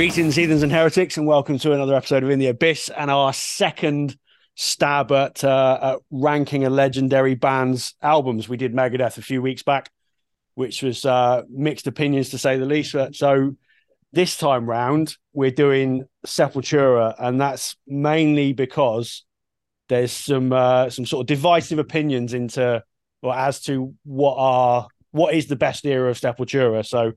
Greetings, heathens and heretics, and welcome to another episode of In the Abyss and our second stab at, uh, at ranking a legendary band's albums. We did Megadeth a few weeks back, which was uh, mixed opinions to say the least. So this time round, we're doing Sepultura, and that's mainly because there's some uh, some sort of divisive opinions into or as to what are what is the best era of Sepultura. So,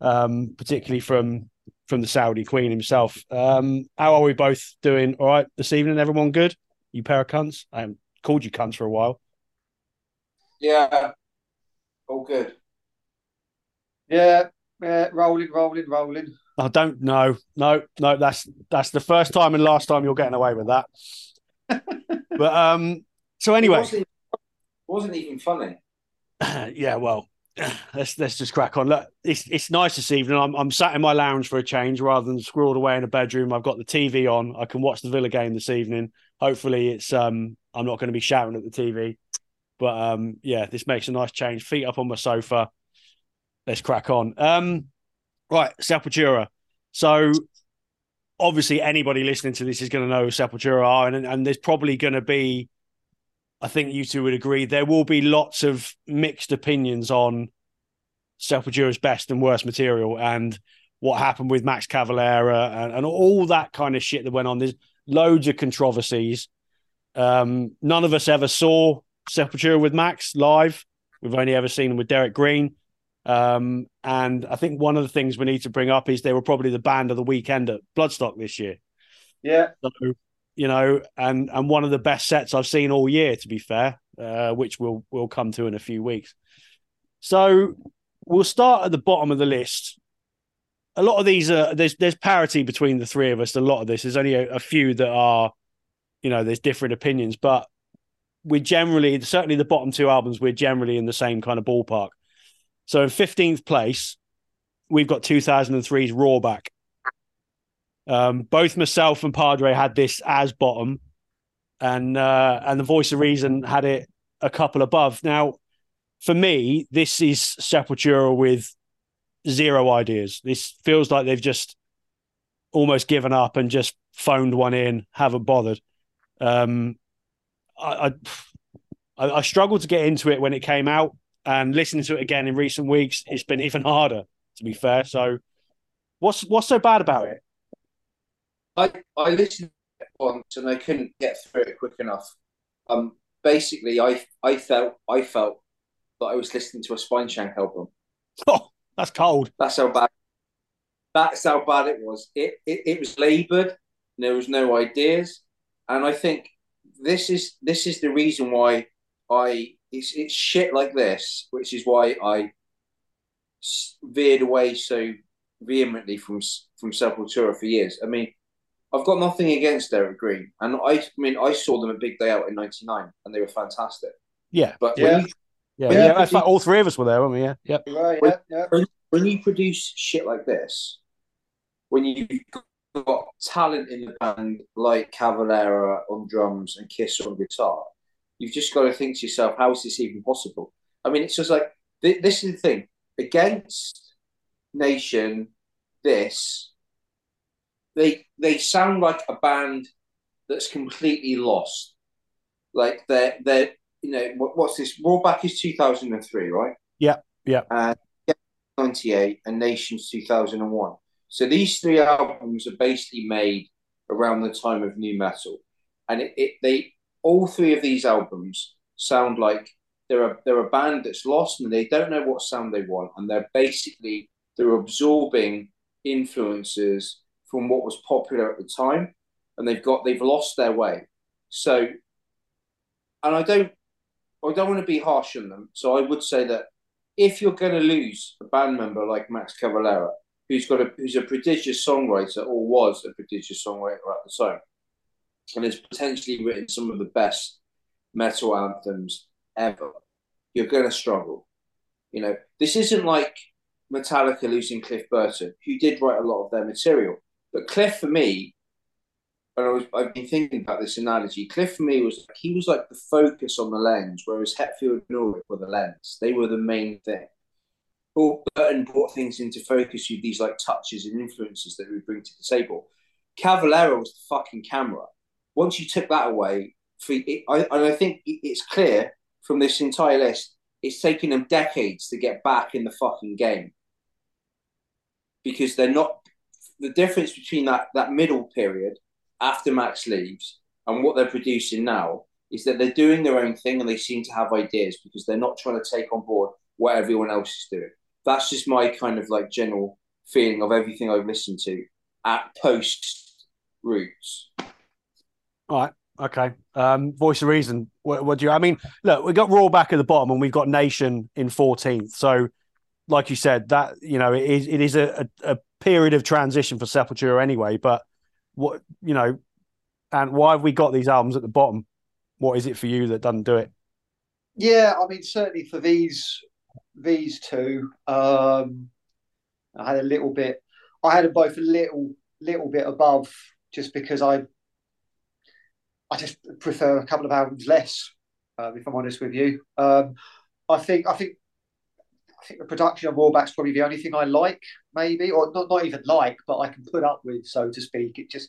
um, particularly from from the Saudi Queen himself. Um, how are we both doing? All right this evening. Everyone good? You pair of cunts. I haven't called you cunts for a while. Yeah, all good. Yeah, yeah, rolling, rolling, rolling. I don't know. No, no, that's that's the first time and last time you're getting away with that. but um, so anyway, It wasn't, it wasn't even funny. yeah, well, let's let's just crack on. Look, it's it's nice this evening. I'm I'm sat in my lounge for a change rather than squirreled away in a bedroom. I've got the TV on. I can watch the Villa game this evening. Hopefully, it's um I'm not going to be shouting at the TV. But um yeah, this makes a nice change. Feet up on my sofa. Let's crack on. Um right, Sepultura. So obviously anybody listening to this is going to know Sepultura are, and and there's probably going to be I think you two would agree there will be lots of mixed opinions on Sepultura's best and worst material and what happened with Max Cavalera and, and all that kind of shit that went on. There's loads of controversies. Um, none of us ever saw Sepultura with Max live. We've only ever seen him with Derrick Green. Um, and I think one of the things we need to bring up is they were probably the band of the weekend at Bloodstock this year. Yeah, So, you know, and and one of the best sets I've seen all year, to be fair, uh, which we'll we'll come to in a few weeks. So we'll start at the bottom of the list. A lot of these are there's there's parity between the three of us. A lot of this there's only a, a few that are, you know, there's different opinions, but we're generally certainly the bottom two albums we're generally in the same kind of ballpark. So in fifteenth place, we've got 2003's Roorback. Um, both myself and Padre had this as bottom, and uh, and the Voice of Reason had it a couple above. Now, for me, this is Sepultura with zero ideas. This feels like they've just almost given up and just phoned one in, haven't bothered. Um, I, I I struggled to get into it when it came out, and listening to it again in recent weeks, it's been even harder. To be fair, so what's what's so bad about it? I, I listened to it once and I couldn't get through it quick enough. Um, basically, I I felt I felt that I was listening to a Spineshank album. Oh, that's cold. That's how bad. That's how bad it was. It it, it was laboured. There was no ideas, and I think this is this is the reason why I it's it's shit like this, which is why I veered away so vehemently from from Sepultura for years. I mean, I've got nothing against Derrick Green, and I, I mean I saw them at Big Day Out in '99, and they were fantastic. Yeah, But Yeah. when you yeah, When yeah. you In all three of us were there, weren't we? Yeah, yep. right, yeah, yeah. when you produce shit like this, when you've got talent in the band like Cavalera on drums and Kisser on guitar, you've just got to think to yourself, how is this even possible? I mean, it's just like th- this is the thing against Nation. This they they sound like a band that's completely lost. Like they're they're you know what, what's this? Roorback is two thousand and three, right? Yeah, yeah. And 98 and Nations 2001. So these three albums are basically made around the time of new metal. And it, it they all three of these albums sound like they're a they're a band that's lost and they don't know what sound they want and they're basically they're absorbing influences from what was popular at the time and they've got they've lost their way. So and I don't I don't want to be harsh on them. So I would say that if you're going to lose a band member like Max Cavalera, who's got a who's a prodigious songwriter or was a prodigious songwriter at the time, and has potentially written some of the best metal anthems ever, you're going to struggle. You know, this isn't like Metallica losing Cliff Burton, who did write a lot of their material, but Cliff for me. And I was, I've been thinking about this analogy. Cliff for me was he was like the focus on the lens, whereas Hetfield and Ulrich were the lens. They were the main thing. Paul Burton brought things into focus with these like touches and influences that we bring to the table. Cavalera was the fucking camera. Once you took that away, for it, I, and I think it's clear from this entire list, it's taken them decades to get back in the fucking game because they're not. The difference between that that middle period after Max leaves and what they're producing now is that they're doing their own thing and they seem to have ideas because they're not trying to take on board what everyone else is doing. That's just my kind of like general feeling of everything I've listened to at post roots. All right. Okay. Um, voice of reason. What, what, do you? I mean, look, we got Roorback at the bottom, and we've got Nation in 14th. So, like you said, that you know, it is it is a, a, a period of transition for Sepultura anyway. But what you know, and why have we got these albums at the bottom? What is it for you that doesn't do it? Yeah, I mean, certainly for these these two, um, I had a little bit. I had them both a little little bit above, just because I I just prefer a couple of albums less. Um, if I'm honest with you, um, I think I think think the production of Roorback's probably the only thing I like, maybe, or not not even like, but I can put up with, so to speak. It just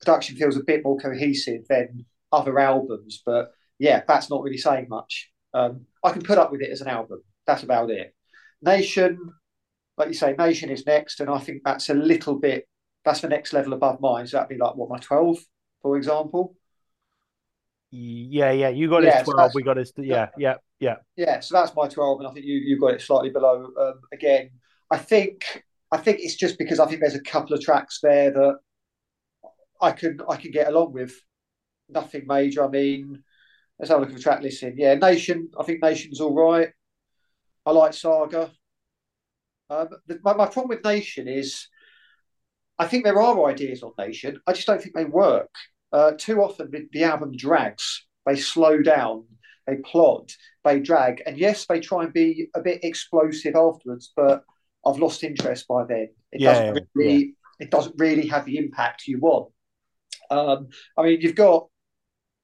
production feels a bit more cohesive than other albums. But yeah, that's not really saying much. Um, I can put up with it as an album. That's about it. Nation, like you say, Nation is next, and I think that's a little bit. That's the next level above mine. So that'd be like what my twelve, for example. Yeah, yeah, you got yeah, his twelve. So we got his. Yeah, yeah, yeah, yeah. So that's my twelve, and I think you you got it slightly below. Um, again, I think I think it's just because I think there's a couple of tracks there that I can I can get along with. Nothing major. I mean, let's have a look at the track listing. Yeah, Nation. I think Nation's all right. I like Saga. Um, the, my, my problem with Nation is, I think there are ideas on Nation. I just don't think they work uh, too often the, the album drags. They slow down, they plod, they drag, and yes, they try and be a bit explosive afterwards. But I've lost interest by then. It yeah, doesn't really, yeah. it doesn't really have the impact you want. Um, I mean, you've got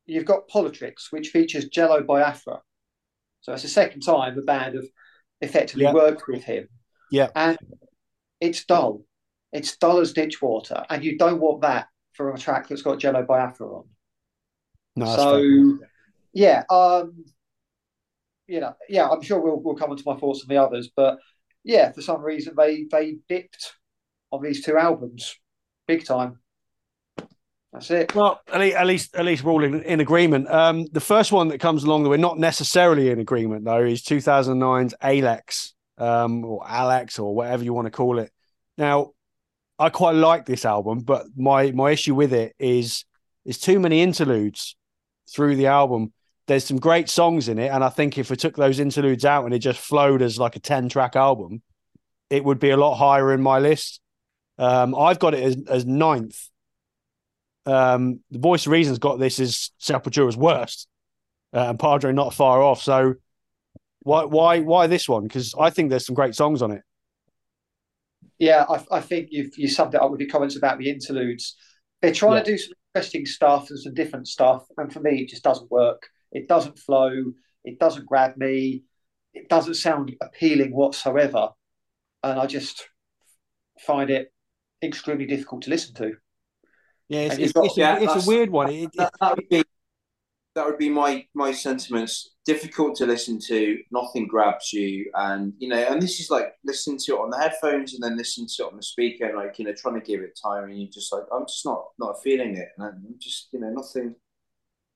you've got Politrix, which features Jello Biafra. So it's the second time the band have effectively yeah. worked with him. Yeah, and it's dull. It's dull as ditch water, and you don't want that for a track that's got Jello Biafra on. No, so yeah, um, you know, yeah, I'm sure we'll we'll come on to my thoughts on the others, but yeah, for some reason they they dipped on these two albums, big time. That's it. Well, at least at least, at least we're all in, in agreement. Um, the first one that comes along that we're not necessarily in agreement though is 2009's Alex, um, or Alex, or whatever you want to call it. Now, I quite like this album, but my my issue with it is there's too many interludes through the album. There's some great songs in it, and I think if we took those interludes out and it just flowed as like a ten track album, it would be a lot higher in my list. Um, I've got it as, as ninth. Um, the Voice of Reason's got this as Sepultura's worst, uh, and Padre not far off. So why why why this one? Because I think there's some great songs on it. Yeah, I, I think you've you summed it up with your comments about the interludes. They're trying yeah. to do some interesting stuff and some different stuff, and for me, it just doesn't work. It doesn't flow. It doesn't grab me. It doesn't sound appealing whatsoever, and I just find it extremely difficult to listen to. Yeah, it's, it's, got, it's, yeah, a, it's a, weird one. It, that, that, would be that would be my my sentiments. Difficult to listen to, nothing grabs you, and you know, and this is like listening to it on the headphones and then listening to it on the speaker, and like you know, trying to give it time, and you're just like, I'm just not not feeling it, and I'm just you know, nothing.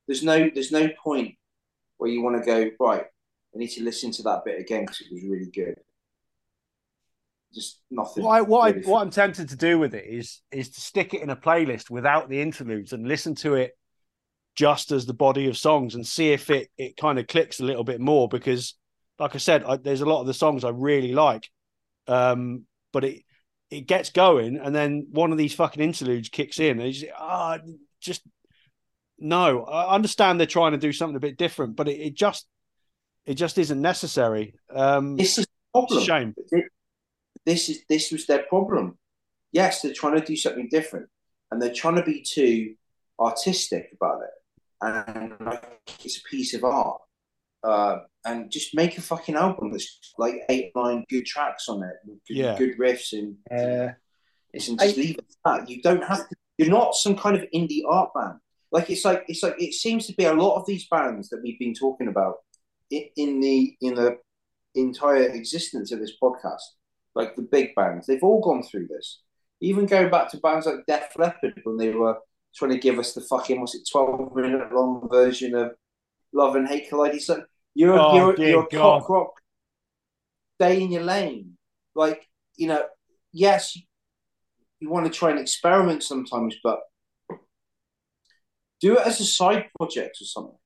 There's no there's no point where you want to go right. I need to listen to that bit again because it was really good. Just nothing. What, I, what, really I, what I'm tempted to do with it is is to stick it in a playlist without the interludes and listen to it just as the body of songs and see if it it kind of clicks a little bit more because like I said I, there's a lot of the songs I really like um, but it it gets going and then one of these fucking interludes kicks in and you ah oh, just no. I understand they're trying to do something a bit different but it, it just it just isn't necessary. Um this is problem. shame. This is this was their problem. Yes they're trying to do something different and they're trying to be too artistic about it and like it's a piece of art. uh, and just make a fucking album that's like eight nine good tracks on it, with good, Yeah. good riffs and Uh, it's and just leave it at that. You don't have to. You're not some kind of indie art band. Like it's like it's like it seems to be a lot of these bands that we've been talking about in, in the in the entire existence of this podcast, like the big bands. They've all gone through this. Even going back to bands like Def Leppard when they were trying to give us the fucking what's it twelve minute long version of Love and Hate Collide. Like you're Oh, you're you're a cock rock. Stay in your lane. Like you know, yes, you want to try and experiment sometimes, but do it as a side project or something.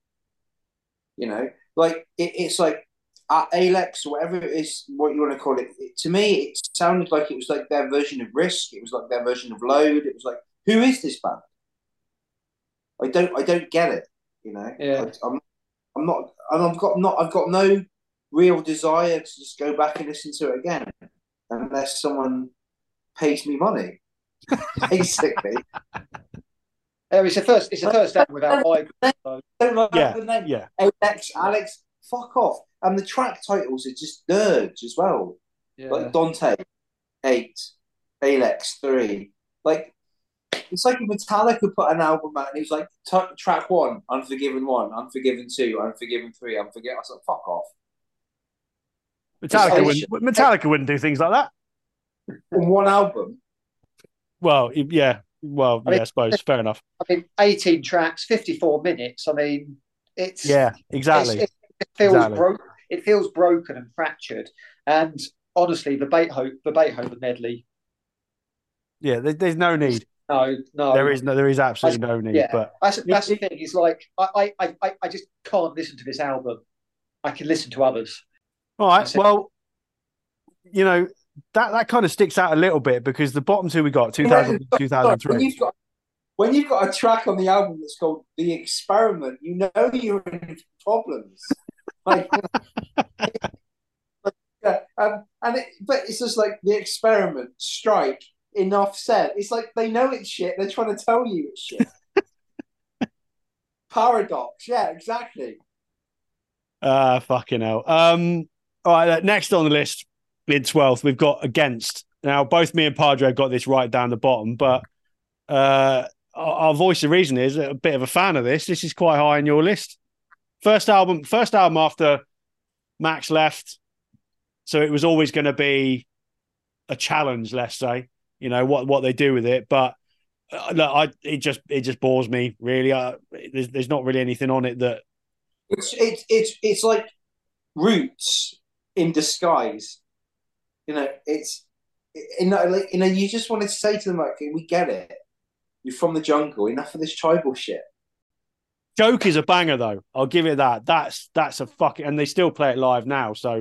You know, like it, it's like at Alex or whatever it is, what you want to call it. it. To me, it sounded like it was like their version of Risk. It was like their version of Load. It was like, who is this band? I don't, I don't get it. You know, Yeah. I, I'm, I'm not, and I've got not, I've got no real desire to just go back and listen to it again, unless someone pays me money. Basically, uh, it's the first. It's the first album without Michael. So, don't like Yeah, the name. yeah. Alex, Alex, fuck off. And the track titles are just nerds as well. yeah. Like Dante, eight, Alex, three. Like, it's like if Metallica put an album out and it was like t- track one, Unforgiven one, Unforgiven two, Unforgiven three, Unforgiven. I was like, fuck off. Metallica wouldn't, Metallica wouldn't do things like that. On one album, Well, yeah. Well, I yeah, I suppose. Fair enough. I mean, 18 tracks, 54 minutes. I mean, it's Yeah, exactly. it, it feels Exactly. broke. It feels broken and fractured. And honestly, the Beethoven, the Beethoven medley. Yeah, there's no need. No, no, There is no, there is absolutely no need. yeah. But That's that's the thing. It's like I, I I I just can't listen to this album. I can listen to others. all right, well, you know that that kind of sticks out a little bit because the bottom two we got 2000, When 2003. you've got when you've got a track on the album that's called "The Experiment," you know you're in problems. Like, yeah, um, and it, but it's just like the experiment, strike, enough said. It's like they know it's shit. They're trying to tell you it's shit. Paradox, yeah, exactly. Ah, fucking hell. Um, all right, uh, next on the list in 12th, we've got Against. Now, both me and Padre got this right down the bottom, but uh, our, our voice of reason is a bit of a fan of this. This is quite high on your list. First album, first album after Max left. So it was always going to be a challenge, let's say, you know, what, what they do with it. But uh, look, I, it just, it just bores me really. Uh, there's, there's not really anything on it that, It's it's it's it's like roots in disguise. You know, it's you know, like you know, you just wanted to say to them like, "We get it. You're from the jungle. Enough of this tribal shit." Choke is a banger though. I'll give it that. That's that's a fucking and they still play it live now. So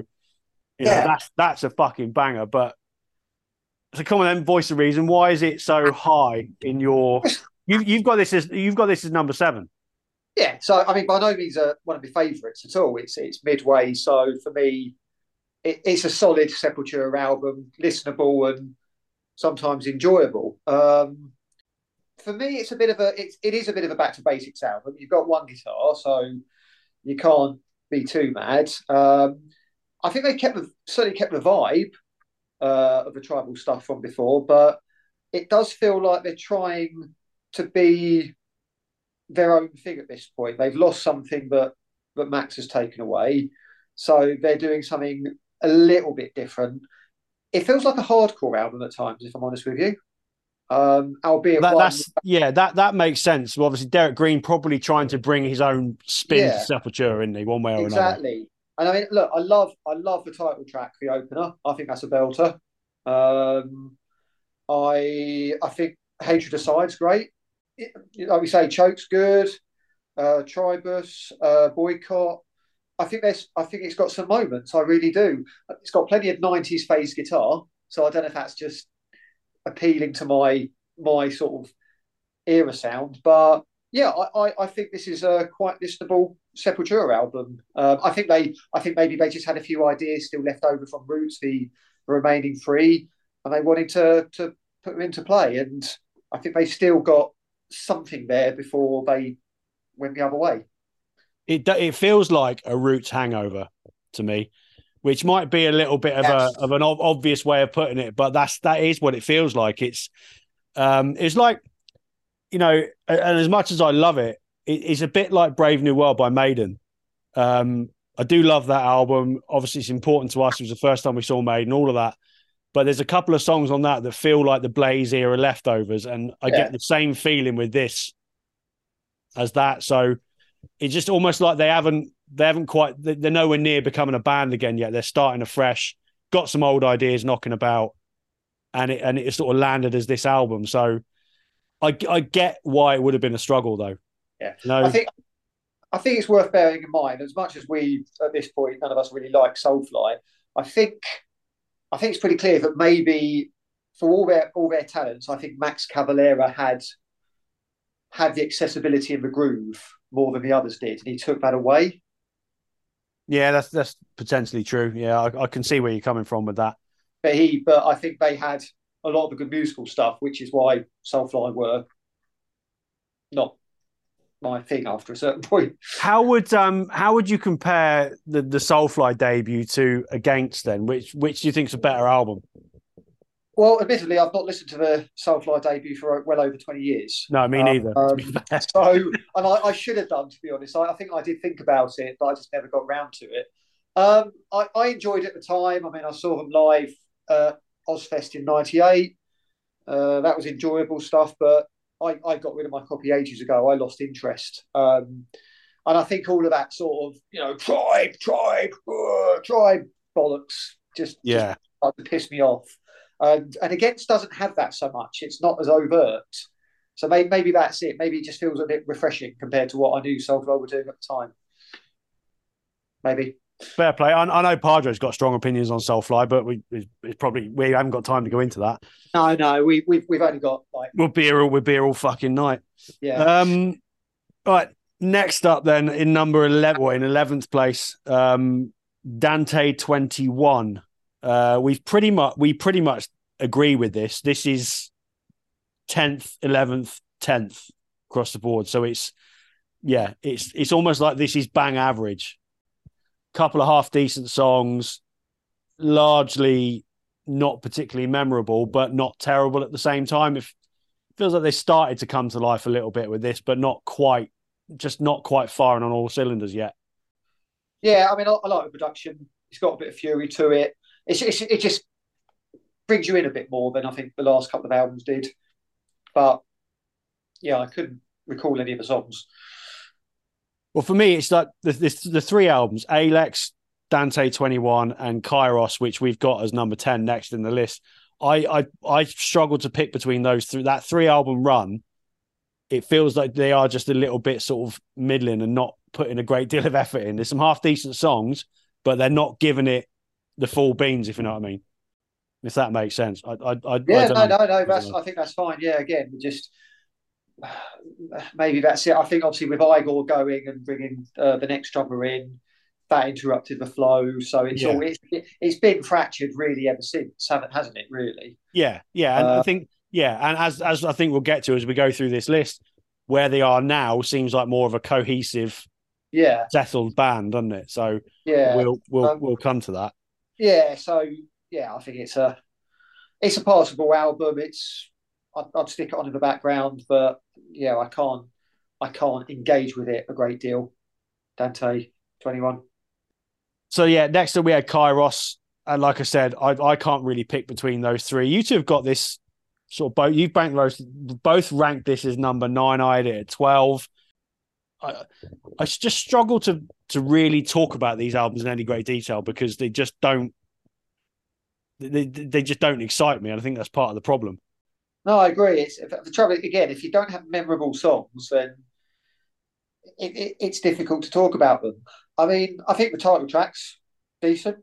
you know, Yeah. that's that's a fucking banger. But so come on then, voice of reason. Why is it so high in your you you've got this as you've got this as number seven. Yeah, so I mean, by no means uh, one of my favourites at all. It's it's midway, so for me, it, it's a solid Sepultura album, listenable and sometimes enjoyable. Um, for me, it's a bit of a it's it is a bit of a back to basics album. You've got one guitar, so you can't be too mad. Um, I think they kept the certainly kept the vibe uh, of the tribal stuff from before, but it does feel like they're trying to be their own thing at this point. They've lost something that that Max has taken away, so they're doing something a little bit different. It feels like a hardcore album at times, if I'm honest with you. Um, albeit That, one, that's yeah, that that makes sense. Well, obviously Derrick Green probably trying to bring his own spin Yeah. to Sepultura, isn't he? One way or another. exactly. And I mean, look, I love I love the title track, the opener. I think that's a belter. Um, I I think Hatred Aside's great. It- like we say, Choke's good. Uh, Tribus, uh, Boycott. I think there's. I think it's got some moments. I really do. It's got plenty of '90s phase guitar. So I don't know if that's just appealing to my my sort of era sound, but yeah, I, I, I think this is a quite listenable Sepultura album. Um, I think they, I think maybe they just had a few ideas still left over from Roots, the, remaining three, and they wanted to to put them into play. And I think they still got something there before they went the other way. it it feels like a roots hangover to me, which might be a little bit of Yes. a of an ob- obvious way of putting it, but that's that is what it feels like. It's um it's like you know, and as much as I love it, it it's a bit like Brave New World by Maiden. Um, I do love that album. Obviously, it's important to us. It was the first time we saw Maiden, all of that. But there's a couple of songs on that that feel like the Blaze era leftovers, and I Yeah. get the same feeling with this as that. So it's just almost like they haven't they haven't quite they're nowhere near becoming a band again yet. They're starting afresh, got some old ideas knocking about, and it and it sort of landed as this album. So I I get why it would have been a struggle though. Yeah. no, I think I think it's worth bearing in mind, as much as we at this point none of us really like Soulfly. I think I think it's pretty clear that maybe for all their all their talents, I think Max Cavalera had had the accessibility and the groove more than the others did, and he took that away. yeah, that's that's potentially true. Yeah, I, I can see where you're coming from with that. But he, but I think they had a lot of the good musical stuff, which is why Soulfly were not my thing after a certain point. How would um how would you compare the the Soulfly debut to Against then? Which which do you think is a better album? Well, admittedly, I've not listened to the Soulfly debut for well over twenty years. No, me Um, neither. fair. So, and I, I should have done, to be honest. I, I think I did think about it, but I just never got round to it. Um, I, I enjoyed it at the time. I mean, I saw them live at Ozzfest in '98. Uh, that was enjoyable stuff, but I, I got rid of my copy ages ago. I lost interest. Um, and I think all of that sort of, you know, tribe, tribe, uh, tribe bollocks just, Yeah, just started to piss me off. And and Against doesn't have that so much. It's not as overt. So maybe, maybe that's it. Maybe it just feels a bit refreshing compared to what I knew Soulfly were doing at the time. Maybe. Fair play. I, I know Padre's got strong opinions on Soulfly, but we it's probably we haven't got time to go into that. No, no, we, we've we've only got like We'll be here all we'll be here all fucking night. yeah. Um, right. Next up, then in number eleven, well, in eleventh place, um, Dante twenty one. Uh, we've pretty much we pretty much agree with this. This is tenth, eleventh, tenth across the board. So it's yeah, it's it's almost like this is bang average. Couple of half decent songs, largely not particularly memorable, but not terrible at the same time. If feels like they started to come to life a little bit with this, but not quite, just not quite firing on all cylinders yet. Yeah, I mean, I, I like the production. It's got a bit of fury to it. It's, it's it just brings you in a bit more than I think the last couple of albums did. But yeah, I couldn't recall any of the songs. Well, for me, it's like the the, the three albums: Alex, Dante Twenty One, and Kairos, which we've got as number ten next in the list. I I I struggle to pick between those three. That three album run, it feels like they are just a little bit sort of middling and not putting a great deal of effort in. There's some half decent songs, but they're not giving it the full beans, if you know what I mean. If that makes sense. I I, I Yeah, I no, no, no. That's I think that's fine. Yeah, again, just maybe that's it. I think obviously with Igor going and bringing uh, the next drummer in, that interrupted the flow. So it's Yeah. all it's, it's been fractured really ever since, haven't hasn't it? Really? Yeah, yeah, and I Uh, think yeah, and as as I think we'll get to as we go through this list, where they are now seems like more of a cohesive, Yeah, settled band, doesn't it? So yeah. we'll we'll Um, we'll come to that. Yeah, so yeah, I think it's a it's a passable album. It's I'd, I'd stick it on in the background, but yeah, I can't I can't engage with it a great deal. Dante twenty one. So yeah, next up we had Kairos, and like I said, I I can't really pick between those three. You two have got this sort of both. You've banked both ranked this as number nine. I it at twelve. I I just struggle to to really talk about these albums in any great detail because they just don't. They, they just don't excite me. and I think that's part of the problem. No, I agree. It's the trouble again. If you don't have memorable songs, then it, it, it's difficult to talk about them. I mean, I think the title tracks decent.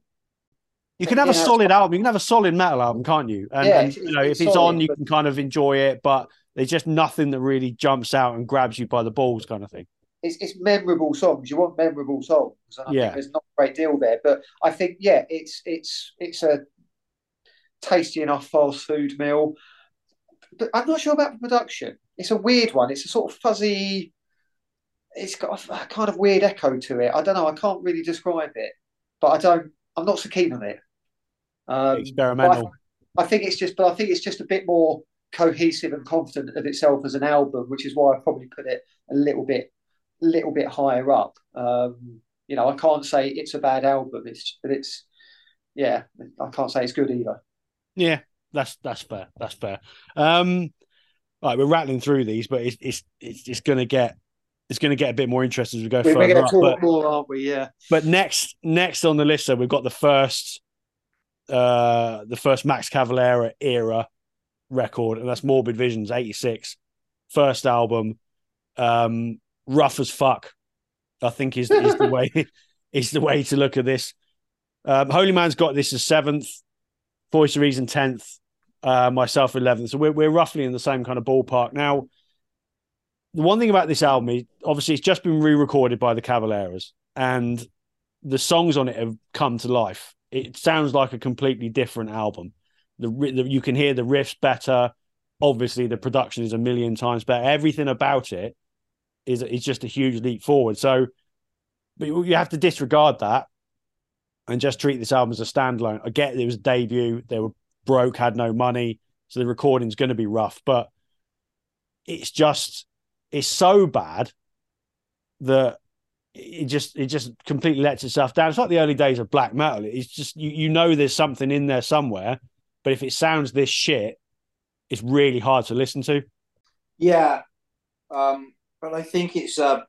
You can have a Yeah. solid album. You can have a solid metal album, can't you? And, Yeah, and, you know, if it's solid, on, you can kind of enjoy it. But there's just nothing that really jumps out and grabs you by the balls, kind of thing. it's, it's memorable songs. You want memorable songs, and I Yeah. think there's not a great deal there. But I think yeah, it's it's it's a tasty enough fast food meal. But I'm not sure about the production. It's a weird one. It's a sort of fuzzy. it's got a kind of weird echo to it. I don't know. I can't really describe it, but I don't. I'm not so keen on it. Um, Experimental. I, I, think it's just, but I think it's just a bit more cohesive and confident of itself as an album, which is why I probably put it a little bit, little bit higher up. Um, you know, I can't say it's a bad album. It's, but it's, yeah, I can't say it's good either. Yeah, that's that's fair. That's fair. Um, all right, we're rattling through these, but it's it's it's, it's going to get it's going to get a bit more interesting as we go we're, further. We're going to talk but, more, aren't we? Yeah. But next next on the list, so we've got the first uh the first Max Cavalera era record, and that's Morbid Visions '86, first album. Um, rough as fuck, I think is is the way is the way to look at this. Um, Holy Man's got this as seventh, Voice of Reason tenth, uh, myself eleventh. So we're we're roughly in the same kind of ballpark now. The one thing about this album is obviously it's just been re-recorded by the Cavaleras, and the songs on it have come to life. It sounds like a completely different album. The, the you can hear the riffs better. Obviously, the production is a million times better. Everything about it is is just a huge leap forward. So, but you have to disregard that and just treat this album as a standalone. I get it was a debut; they were broke, had no money, so the recording's going to be rough. But it's just it's so bad that it just it just completely lets itself down. It's like the early days of black metal. It's just you you know there's something in there somewhere, but if it sounds this shit, it's really hard to listen to. Yeah, um, but I think it's uh,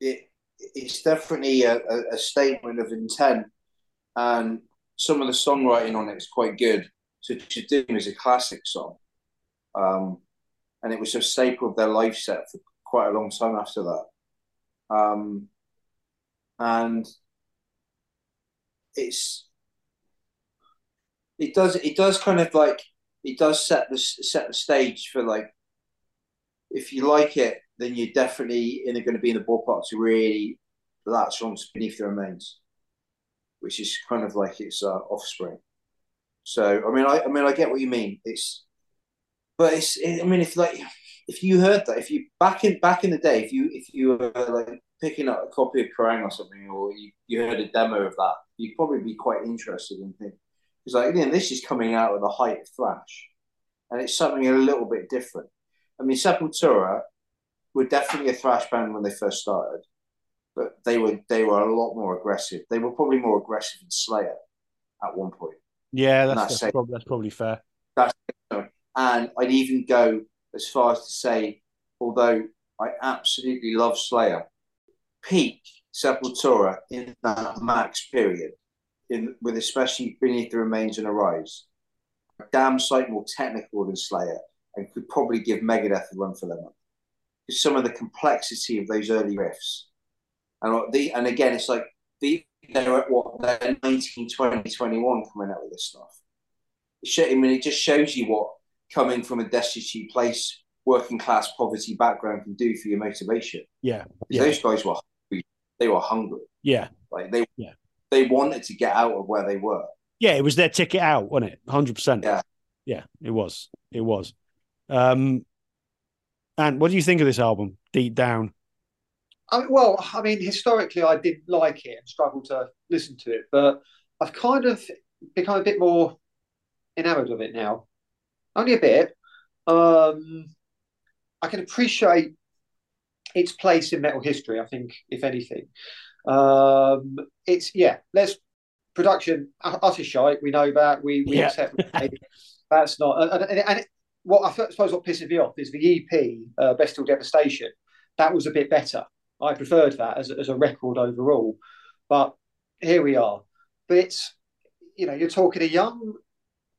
it it's definitely a, a, statement of intent, and some of the songwriting on it is quite good. So Doom is a classic song, um, and it was a staple of their life set for quite a long time after that. Um, and it's it does it does kind of like it does set the set the stage for like if you like it, then you're definitely in, going to be in the ballpark to really latch on beneath the remains, which is kind of like its uh, offspring. So I mean, I, I mean, I get what you mean. It's, but it's. I mean, if like if you heard that, if you back in back in the day, if you if you were like picking up a copy of Kerrang or something, or you, you heard a demo of that, you'd probably be quite interested in think because like again, this is coming out at the height of thrash, and it's something a little bit different. I mean, Sepultura were definitely a thrash band when they first started, but they were they were a lot more aggressive. They were probably more aggressive than Slayer at one point. Yeah, that's that's, that's, probably, that's probably fair. That's, and I'd even go as far as to say, although I absolutely love Slayer, peak Sepultura in that max period, in with especially Beneath the Remains and Arise, a damn sight more technical than Slayer, and could probably give Megadeth a run for their money. Because some of the complexity of those early riffs, and uh, the and again, it's like the they're at what they're 19, 20, 21 coming out with this stuff. I mean, it just shows you what coming from a destitute place, working class poverty background can do for your motivation. Yeah, yeah. those guys were hungry. They were hungry. Yeah, like they yeah they wanted to get out of where they were. Yeah, it was their ticket out, wasn't it? Hundred percent. Yeah, yeah, it was. It was. Um, and what do you think of this album, deep down? I mean, well, I mean, historically, I did like it and struggled to listen to it, but I've kind of become a bit more enamored of it now. Only a bit. Um, I can appreciate its place in metal history. I think, if anything, um, it's yeah. Let's production utter shite. We know that. We we yeah. accept that's not. And, and, and, what I suppose what pisses me off is the EP uh, Bestial Devastation. That was a bit better. I preferred that as, as a record overall. But here we are. But it's you know you're talking a young.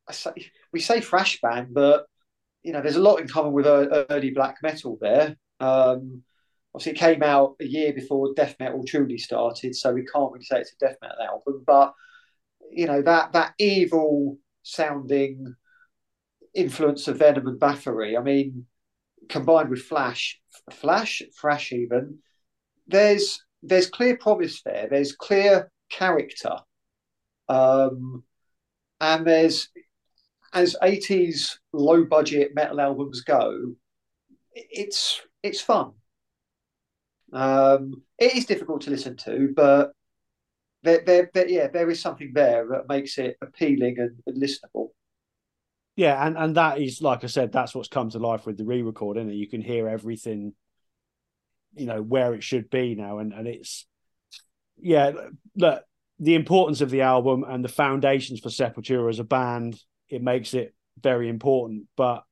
I say, we say thrash band, but you know there's a lot in common with early black metal there. Um, obviously, it came out a year before death metal truly started, so we can't really say it's a death metal album. But you know that that evil sounding influence of Venom and Bathory. I mean, combined with Flash, Flash, Thrash, even there's there's clear promise there. There's clear character, um, and there's as 80s low budget metal albums go, it's it's fun. Um, it is difficult to listen to, but there, there, there, yeah, there is something there that makes it appealing and, and listenable. Yeah, and and that is like I said, that's what's come to life with the re-recording. you can hear everything, you know, where it should be now, and and it's yeah, look, the importance of the album and the foundations for Sepultura as a band, it makes it very important. But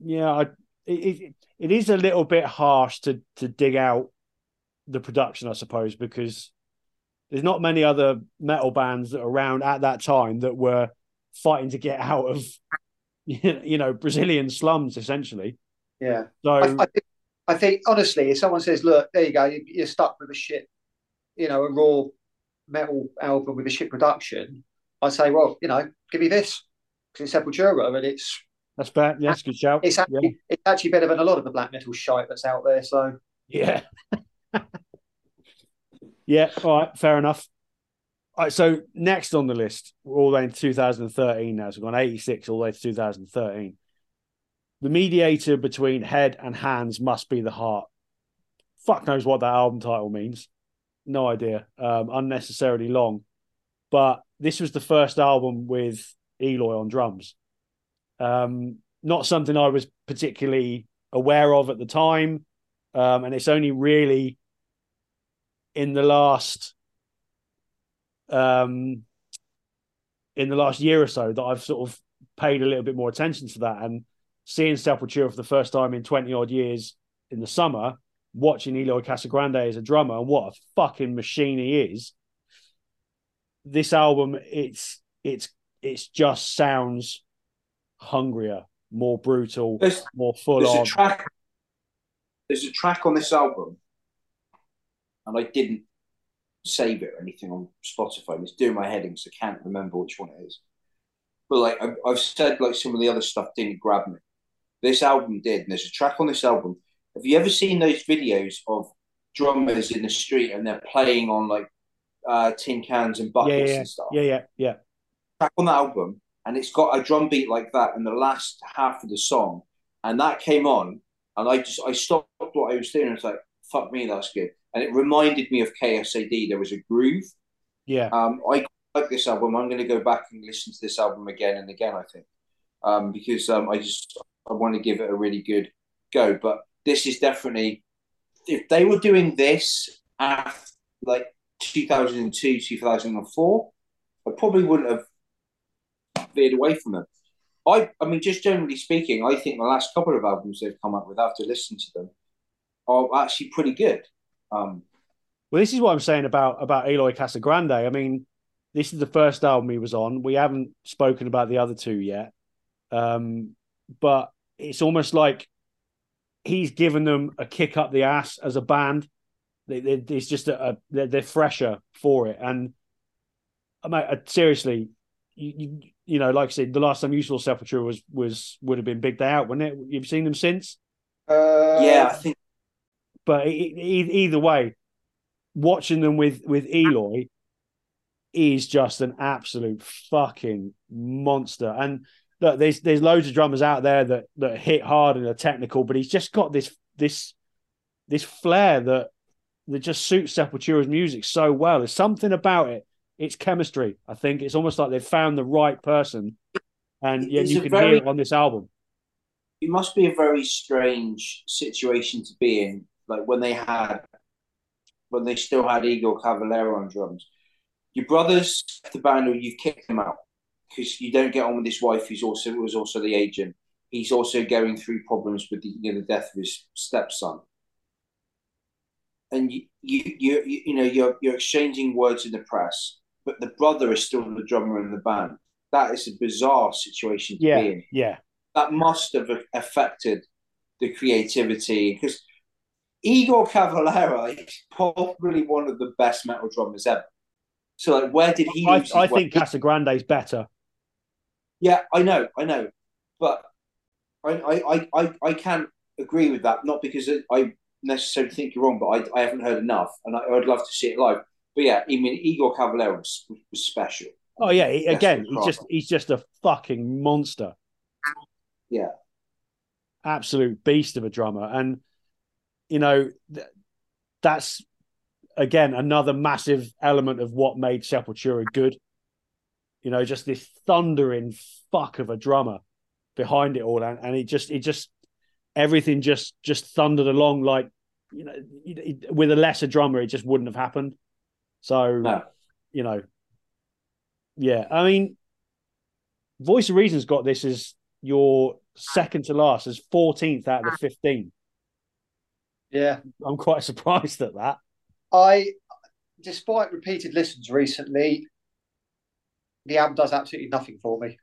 yeah, I, it, it is a little bit harsh to to dig out the production, I suppose, because there's not many other metal bands that are around at that time that were fighting to get out of you know Brazilian slums essentially. Yeah. So I, I, think, I think honestly, if someone says, "Look, there you go, you're stuck with a shit, you know, a raw metal album with a shit production," I say, "Well, you know, give me this because it's Sepultura and it's that's bad. Yeah, that's good shout. It's actually yeah. it's actually better than a lot of the black metal shite that's out there. So yeah, yeah. All right, fair enough. All right, so next on the list, all the way in 2013 now. So we've gone 86 all the way to 2013. The mediator between head and hands must be the heart. Fuck knows what that album title means. No idea. Um, unnecessarily long. But this was the first album with Eloy on drums. Um, not something I was particularly aware of at the time. Um, and it's only really in the last um, in the last year or so that I've sort of paid a little bit more attention to that and seeing Sepultura for the first time in 20 odd years in the summer, watching Eloy Casagrande as a drummer and what a fucking machine he is. This album, it's it's it's just sounds hungrier, more brutal, there's, more full there's on. A track, there's a track on this album, and I didn't save it or anything on Spotify. I It's doing my heading, so I can't remember which one it is. But like I've said, like some of the other stuff didn't grab me. This album did, and there's a track on this album. Have you ever seen those videos of drummers in the street and they're playing on like uh, tin cans and buckets yeah, yeah, and stuff? Yeah, yeah, yeah. Track on the album, and it's got a drum beat like that in the last half of the song, and that came on, and I just I stopped what I was doing. And I was like, "Fuck me, that's good." and it reminded me of KSAD. There was a groove. Yeah. Um, I like this album. I'm going to go back and listen to this album again and again. I think, um, because um, I just I want to give it a really good go. But this is definitely if they were doing this after like 2002, 2004, I probably wouldn't have veered away from them. I, I mean, just generally speaking, I think the last couple of albums they've come up with after listening to them are actually pretty good. Um, well, this is what I'm saying about about Eloy Casagrande. I mean, this is the first album he was on. We haven't spoken about the other two yet, um, but it's almost like he's given them a kick up the ass as a band. They, they, it's just a, a they're, they're, fresher for it, and I mean, uh, seriously, you, you, you know, like I said, the last time you saw Sepultura was was would have been Big Day Out, wouldn't it? You've seen them since? Uh, yeah, I think but either way, watching them with with Eloy is just an absolute fucking monster. And look, there's there's loads of drummers out there that that hit hard and are technical, but he's just got this this this flair that that just suits Sepultura's music so well. There's something about it. It's chemistry. I think it's almost like they've found the right person, and yeah, you can very, hear it on this album. It must be a very strange situation to be in like when they had when they still had Igor Cavalera on drums. Your brothers the band or you've kicked them out because you don't get on with his wife who's also was also the agent. He's also going through problems with the, you know, the death of his stepson. And you, you, you, you know, you're, you're exchanging words in the press, but the brother is still the drummer in the band. That is a bizarre situation to yeah, be in. Yeah. That must have affected the creativity because Igor Cavalera is probably one of the best metal drummers ever. So, like, where did he? I, I think Casagrande is better. Yeah, I know, I know, but I, I, I, I can't agree with that. Not because I necessarily think you're wrong, but I, I haven't heard enough, and I, would love to see it live. But yeah, I mean, Igor Cavalera was, was special. Oh yeah, again, he's just he's just a fucking monster. Yeah, absolute beast of a drummer, and you know, that's again another massive element of what made Sepultura good. You know, just this thundering fuck of a drummer behind it all, and, and it just it just everything just just thundered along like you know with a lesser drummer it just wouldn't have happened. So No. you know, yeah, I mean, Voice of Reason's got this as your second to last, as 14th out of the ah. 15. Yeah, I'm quite surprised at that. I, despite repeated listens recently, the album does absolutely nothing for me.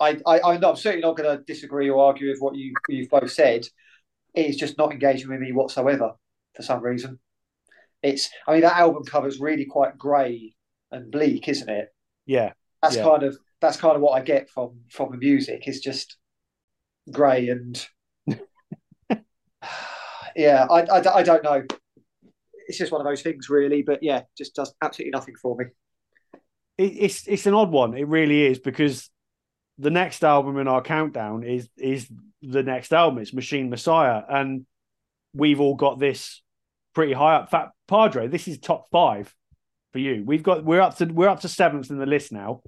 I, I, I'm, not, I'm certainly not going to disagree or argue with what you you've both said. It is just not engaging with me whatsoever for some reason. It's, I mean, that album cover is really quite grey and bleak, isn't it? Yeah, That's Yeah. kind of that's kind of what I get from from the music. It's just grey and yeah, I, I, I don't know. It's just one of those things, really. But yeah, just does absolutely nothing for me. It, it's it's an odd one. It really is because the next album in our countdown is is the next album. It's Machine Messiah, and we've all got this pretty high up. In fact, Padre, this is top five for you. We've got we're up to we're up to seventh in the list now,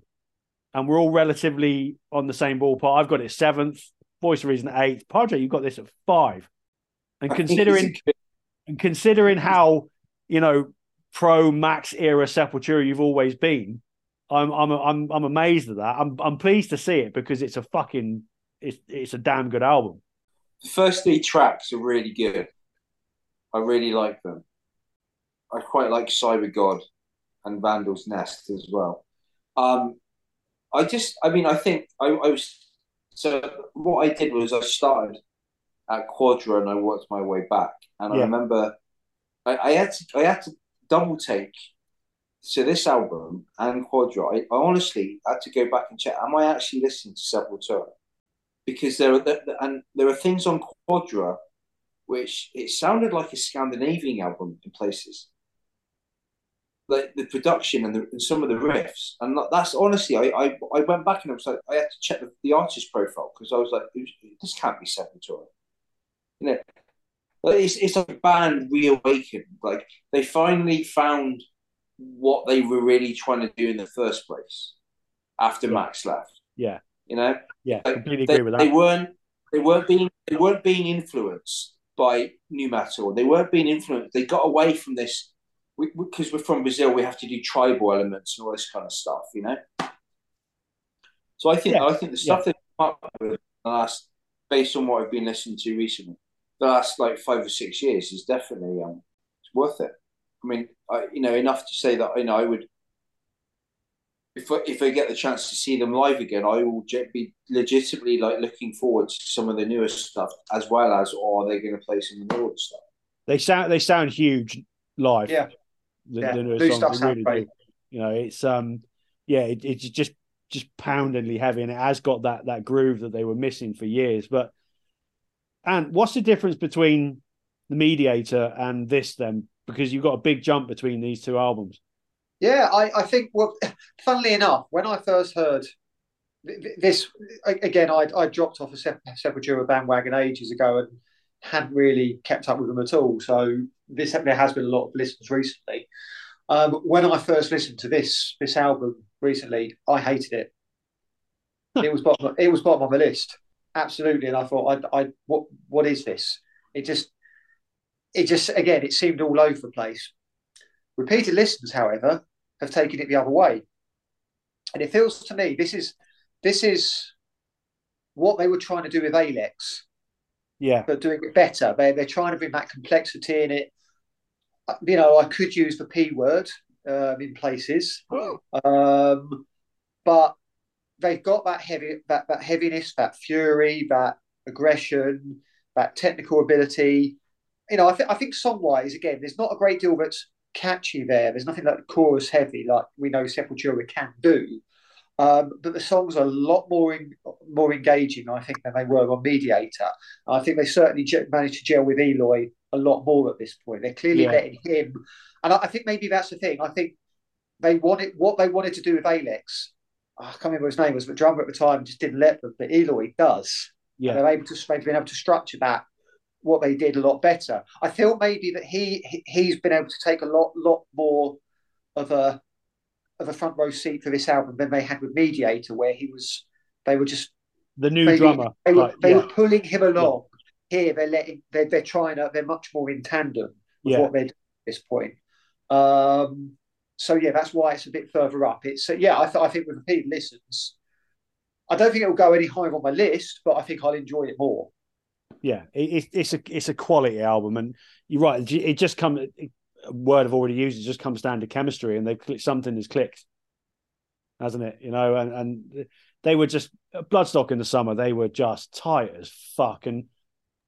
and we're all relatively on the same ballpark. I've got it seventh. Voice of Reason eighth. Padre, you've got this at five. And considering it's a good- and considering how you know pro Max era Sepultura you've always been, I'm I'm I'm I'm amazed at that. I'm I'm pleased to see it because it's a fucking it's it's a damn good album. the first three tracks are really good. I really like them. I quite like Cyber God and Vandal's Nest as well. Um, I just, I mean, I think I, I was so what I did was I started at Quadra and I worked my way back, and I remember I, I had to I had to double take. So this album and Quadra, I, I honestly had to go back and check. Am I actually listening to Sepultura? Because there are there, and there are things on Quadra which it sounded like a Scandinavian album in places. Like the production and, the, and some of the riffs, and that's honestly, I, I I went back and I was like, I had to check the, the artist profile because I was like, this can't be Sepultura, you know. But it's it's a band reawakened. Like they finally found what they were really trying to do in the first place after Yeah. Max left. Yeah. You know, Yeah, Like, completely they, agree with they that. weren't they weren't being they weren't being influenced by nu metal. They weren't being influenced. They got away from this because we, are from Brazil. We have to do tribal elements and all this kind of stuff, you know. So I think Yeah. I think the stuff they've come up with the last, based on what I've been listening to recently, the last like five or six years is definitely um it's worth it. I mean, I, you know, enough to say that you know I would if I, if I get the chance to see them live again, I will ge- be legitimately like looking forward to some of the newest stuff as well as, or are they going to play some of the old stuff? They sound they sound huge live. Yeah. the, Yeah. the newer New songs stuff sound really great. do. You know, it's um, yeah, it, it's just just poundingly heavy, and it has got that that groove that they were missing for years. But and what's the difference between the Mediator and this then? Because you've got a big jump between these two albums. Yeah, I, I think, well, funnily enough, when I first heard th- th- this, again, I, I dropped off a Sep- Sepultura bandwagon ages ago and hadn't really kept up with them at all. So this there has been a lot of listens recently. Um, when I first listened to this this album recently, I hated it. it was bottom, it was bottom of my list, absolutely. And I thought, I, I what what is this? It just it just again, it seemed all over the place. Repeated listens, however, have taken it the other way. And it feels to me this is this is what they were trying to do with Alex, Yeah, but doing it better. They they're trying to bring that complexity in it. Uh, You know, I could use the P word um, in places, um, but they've got that heavy that that heaviness, that fury, that aggression, that technical ability. You know, I think I think song wise, again, there's not a great deal that's catchy there. There's nothing like chorus heavy like we know Sepultura can do. Um, but the songs are a lot more in, more engaging, I think, than they were on Mediator. I think they certainly ge- managed to gel with Eloy a lot more at this point. They're clearly Yeah. letting him, and I, I think maybe that's the thing. I think they wanted what they wanted to do with Alex. I can't remember his name was, but drummer at the time just didn't let them. But Eloy does. Yeah. And they're able to they've been able to structure that what they did a lot better. I feel maybe that he he's been able to take a lot lot more of a of a front row seat for this album than they had with Mediator, where he was they were just the new maybe, drummer. They were, like, they yeah. were pulling him along. Here they're letting they're, they're trying to they're much more in tandem with Yeah. what they're doing at this point. Um, so yeah, that's why it's a bit further up. It's uh, yeah, I, th- I think with repeated listens, I don't think it will go any higher on my list, but I think I'll enjoy it more. Yeah, it, it, it's a it's a quality album, and you're right. It just comes a word I've already used. It just comes down to chemistry, and they click something has clicked, hasn't it? You know, and and they were just Bloodstock in the summer. They were just tight as fuck, and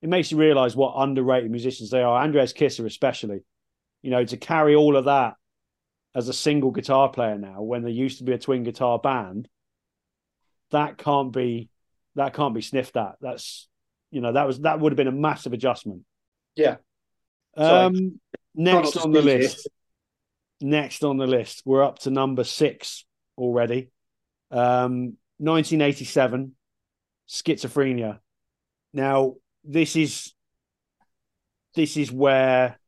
it makes you realise what underrated musicians they are. Andreas Kisser, especially, you know, to carry all of that as a single guitar player now, when there used to be a twin guitar band, that can't be that can't be sniffed at. That's you know that was that would have been a massive adjustment. Yeah. Um, next on the speak here. list, next on the list, we're up to number six already. Um, 1987, schizophrenia. Now this is this is where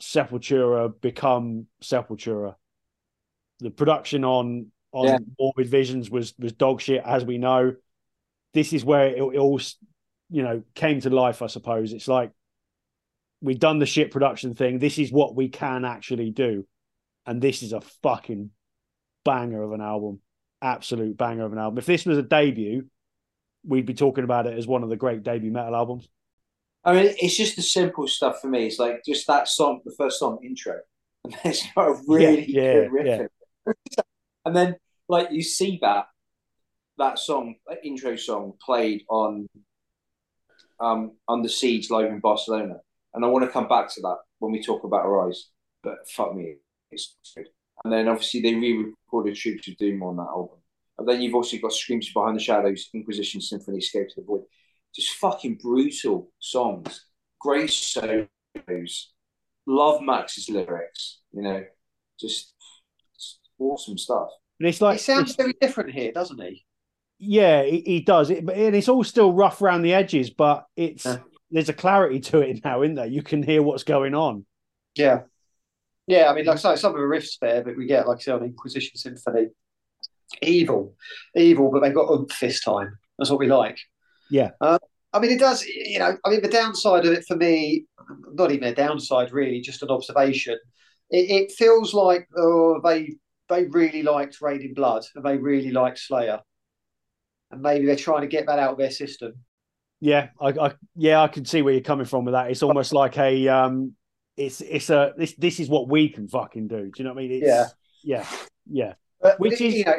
Sepultura become Sepultura. The production on on Yeah. Morbid Visions was was dog shit, as we know. This is where it, it all, you know, came to life. I suppose it's like we've done the shit production thing. This is what we can actually do, and this is a fucking banger of an album, absolute banger of an album. If this was a debut, we'd be talking about it as one of the great debut metal albums. I mean, it's just the simple stuff for me. It's like just that song, the first song intro, and then it's got a really Yeah, good yeah, riff. it. and then, like, you see that that song, that intro song, played on um on the Siege live in Barcelona, and I want to come back to that when we talk about Arise. But fuck me, it's good. And then obviously they re-recorded Troops of Doom on that album. And then you've also got Screams Behind the Shadows, Inquisition Symphony, Escape to the Void. Just fucking brutal songs. Great solos. Love Max's lyrics, you know. Just, just awesome stuff. And it's like he sounds it's- very different here, doesn't he? Yeah, he, he does it, and it's all still rough around the edges, but it's Yeah. there's a clarity to it now, isn't there? You can hear what's going on. Yeah. Yeah, I mean, like I say, some of the riffs there that we get, like I say, on Inquisition Symphony, evil, evil, but they've got oomph this time. That's what we like. Yeah. Uh, I mean, it does, you know, I mean, the downside of it for me, not even a downside really, just an observation. It, it feels like oh, they they really liked Reign in Blood and they really liked Slayer. And maybe they're trying to get that out of their system. Yeah, I, I yeah, I can see where you're coming from with that. It's almost like a um, it's it's a this this is what we can fucking do. Do you know what I mean? It's, Yeah. yeah, yeah. But, Which is- you know,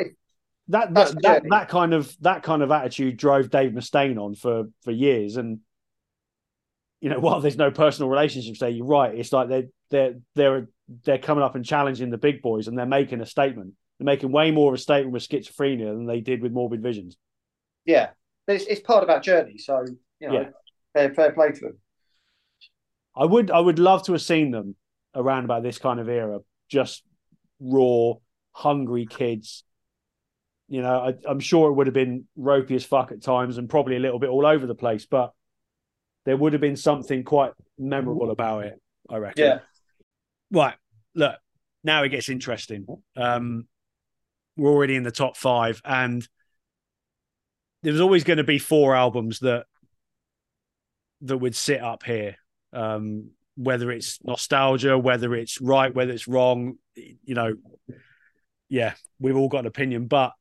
That that, that that kind of that kind of attitude drove Dave Mustaine on for for years, and you know, while there's no personal relationships there, you're right. It's like they're they're they're they're coming up and challenging the big boys, and they're making a statement. They're making way more of a statement with schizophrenia than they did with morbid visions. Yeah, but it's, it's part of our journey. So, you know, Yeah. fair, fair play to them. I would I would love to have seen them around about this kind of era, just raw, hungry kids. You know, I, I'm sure it would have been ropey as fuck at times and probably a little bit all over the place, but there would have been something quite memorable about it. I reckon. Yeah. Right. Look, now it gets interesting. Um, we're already in the top five, and there's always going to be four albums that that would sit up here. Um, whether it's nostalgia, whether it's right, whether it's wrong, you know, yeah, we've all got an opinion. But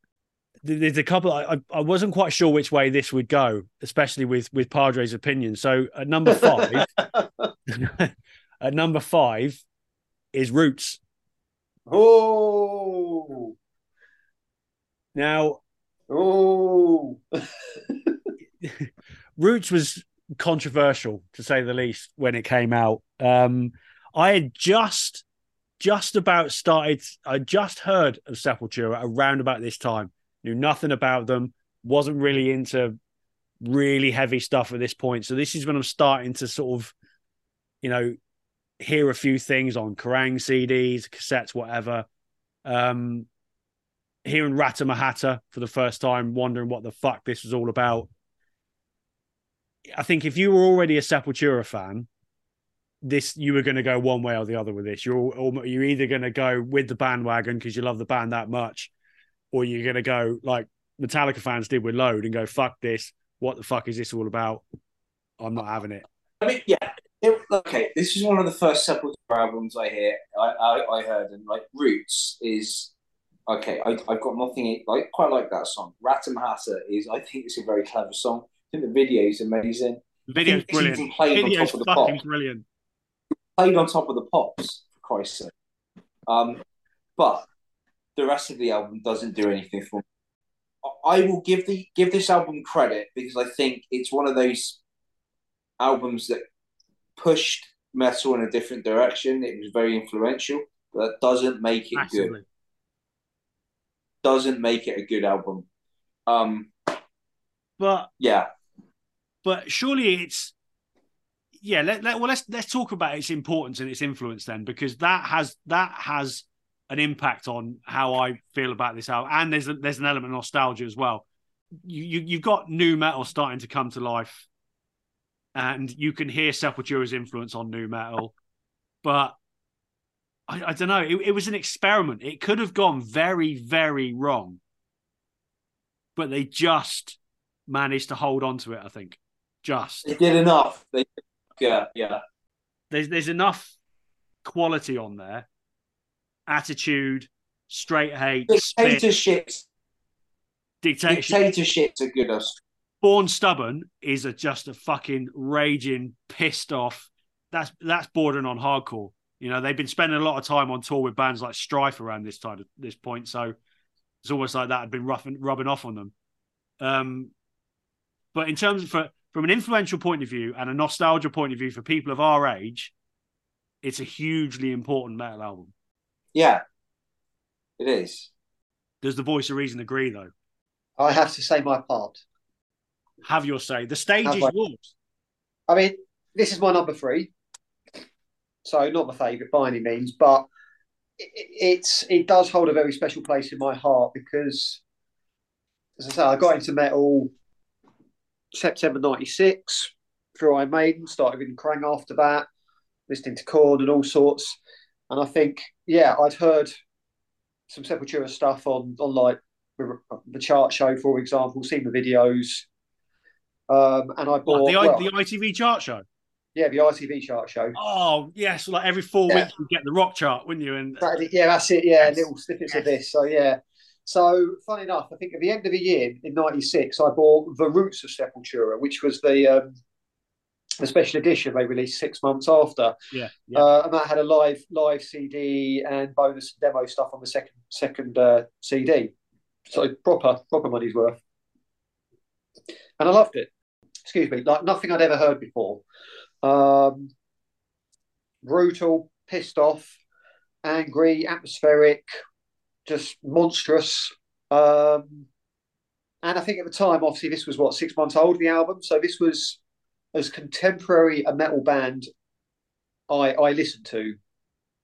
there's a couple. I, I- I wasn't quite sure which way this would go, especially with with Padre's opinion. So at number five, at number five is Roots. Oh, Now, oh, Roots was controversial to say the least when it came out. Um, I had just just about started. I just heard of Sepultura around about this time. Knew nothing about them. Wasn't really into really heavy stuff at this point. So this is when I'm starting to sort of, you know, hear a few things on Kerrang CDs, cassettes, whatever. Um, hearing Ratamahatta for the first time, wondering what the fuck this was all about I think if you were already a Sepultura fan, this you were going to go one way or the other with this. You're you're either going to go with the bandwagon because you love the band that much, or you're going to go like Metallica fans did with Load and go fuck this. What the fuck is this all about? I'm not having it. I mean, yeah. It, okay, this is one of the first Sepultura albums I hear. I, I, I heard, and like Roots is okay. I, I've got nothing like quite like that song. Ratamahatta is. I think it's a very clever song. I think the video is amazing. The video's brilliant. Played video's on top fucking of the brilliant. Played on top of the pops, for Christ's sake. Um, but the rest of the album doesn't do anything for me. I will give the give this album credit because I think it's one of those albums that pushed metal in a different direction. It was very influential, but that doesn't make it Massively. good. Doesn't make it a good album. Um, but yeah, but surely it's yeah. Let, let, well, let's let's talk about its importance and its influence then, because that has that has an impact on how I feel about this album, and there's a, there's an element of nostalgia as well. You, you you've got nu metal starting to come to life, and you can hear Sepultura's influence on nu metal, but I, I don't know. It, it was an experiment. It could have gone very very wrong, but they just managed to hold on to it. I think just they did enough. They, yeah, yeah. There's there's enough quality on there attitude, straight hate, dictatorship. Dictatorship. Dictatorship's a good us. Born stubborn is a, just a fucking raging, pissed off. That's that's bordering on hardcore. You know, they've been spending a lot of time on tour with bands like Strife around this time this point, so it's almost like that had been roughing, rubbing off on them. Um, but in terms of for, from an influential point of view and a nostalgia point of view for people of our age, it's a hugely important metal album. Yeah, it is. Does the voice of reason agree, though? I have to say my part. Have your say. The stage have is I... yours. I mean, this is my number three, so not my favourite by any means, but it, it's it does hold a very special place in my heart because, as I say, I got into metal September '96 through Iron Maiden, started with Kerrang after that, listening to Korn and all sorts. And I think, yeah, I'd heard some Sepultura stuff on on like the chart show, for example, seen the videos, um, and I bought the, well, the ITV chart show. Yeah, the ITV chart show. Oh yes, like every four yeah. weeks you get the rock chart, wouldn't you? And yeah, that's it. Yeah, yes. little snippets yes. of this. So yeah. So funny enough, I think at the end of the year in '96, I bought the Roots of Sepultura, which was the um, the special edition they released six months after. Yeah, yeah. Uh, and that had a live live CD and bonus demo stuff on the second second uh, CD. So proper proper money's worth. And I loved it. Excuse me, like nothing I'd ever heard before. Um, brutal, pissed off, angry, atmospheric, just monstrous. Um, and I think at the time, obviously, this was what six months old, the album. So this was as contemporary a metal band I I listened to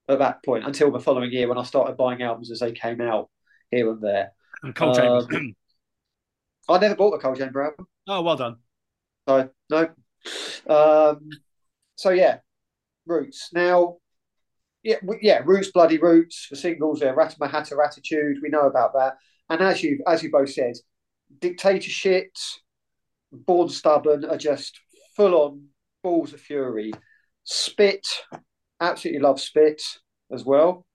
at that point until the following year when I started buying albums as they came out here and there. And Coal um, I never bought the Coal Chamber album. Oh, well done. So no. Um, so yeah, Roots. Now, yeah, yeah, Roots, Bloody Roots, the singles there, Ratamahatta Attitude, we know about that. And as you as you both said, Dictatorship, Born Stubborn are just full on balls of fury. Spit, absolutely love Spit as well.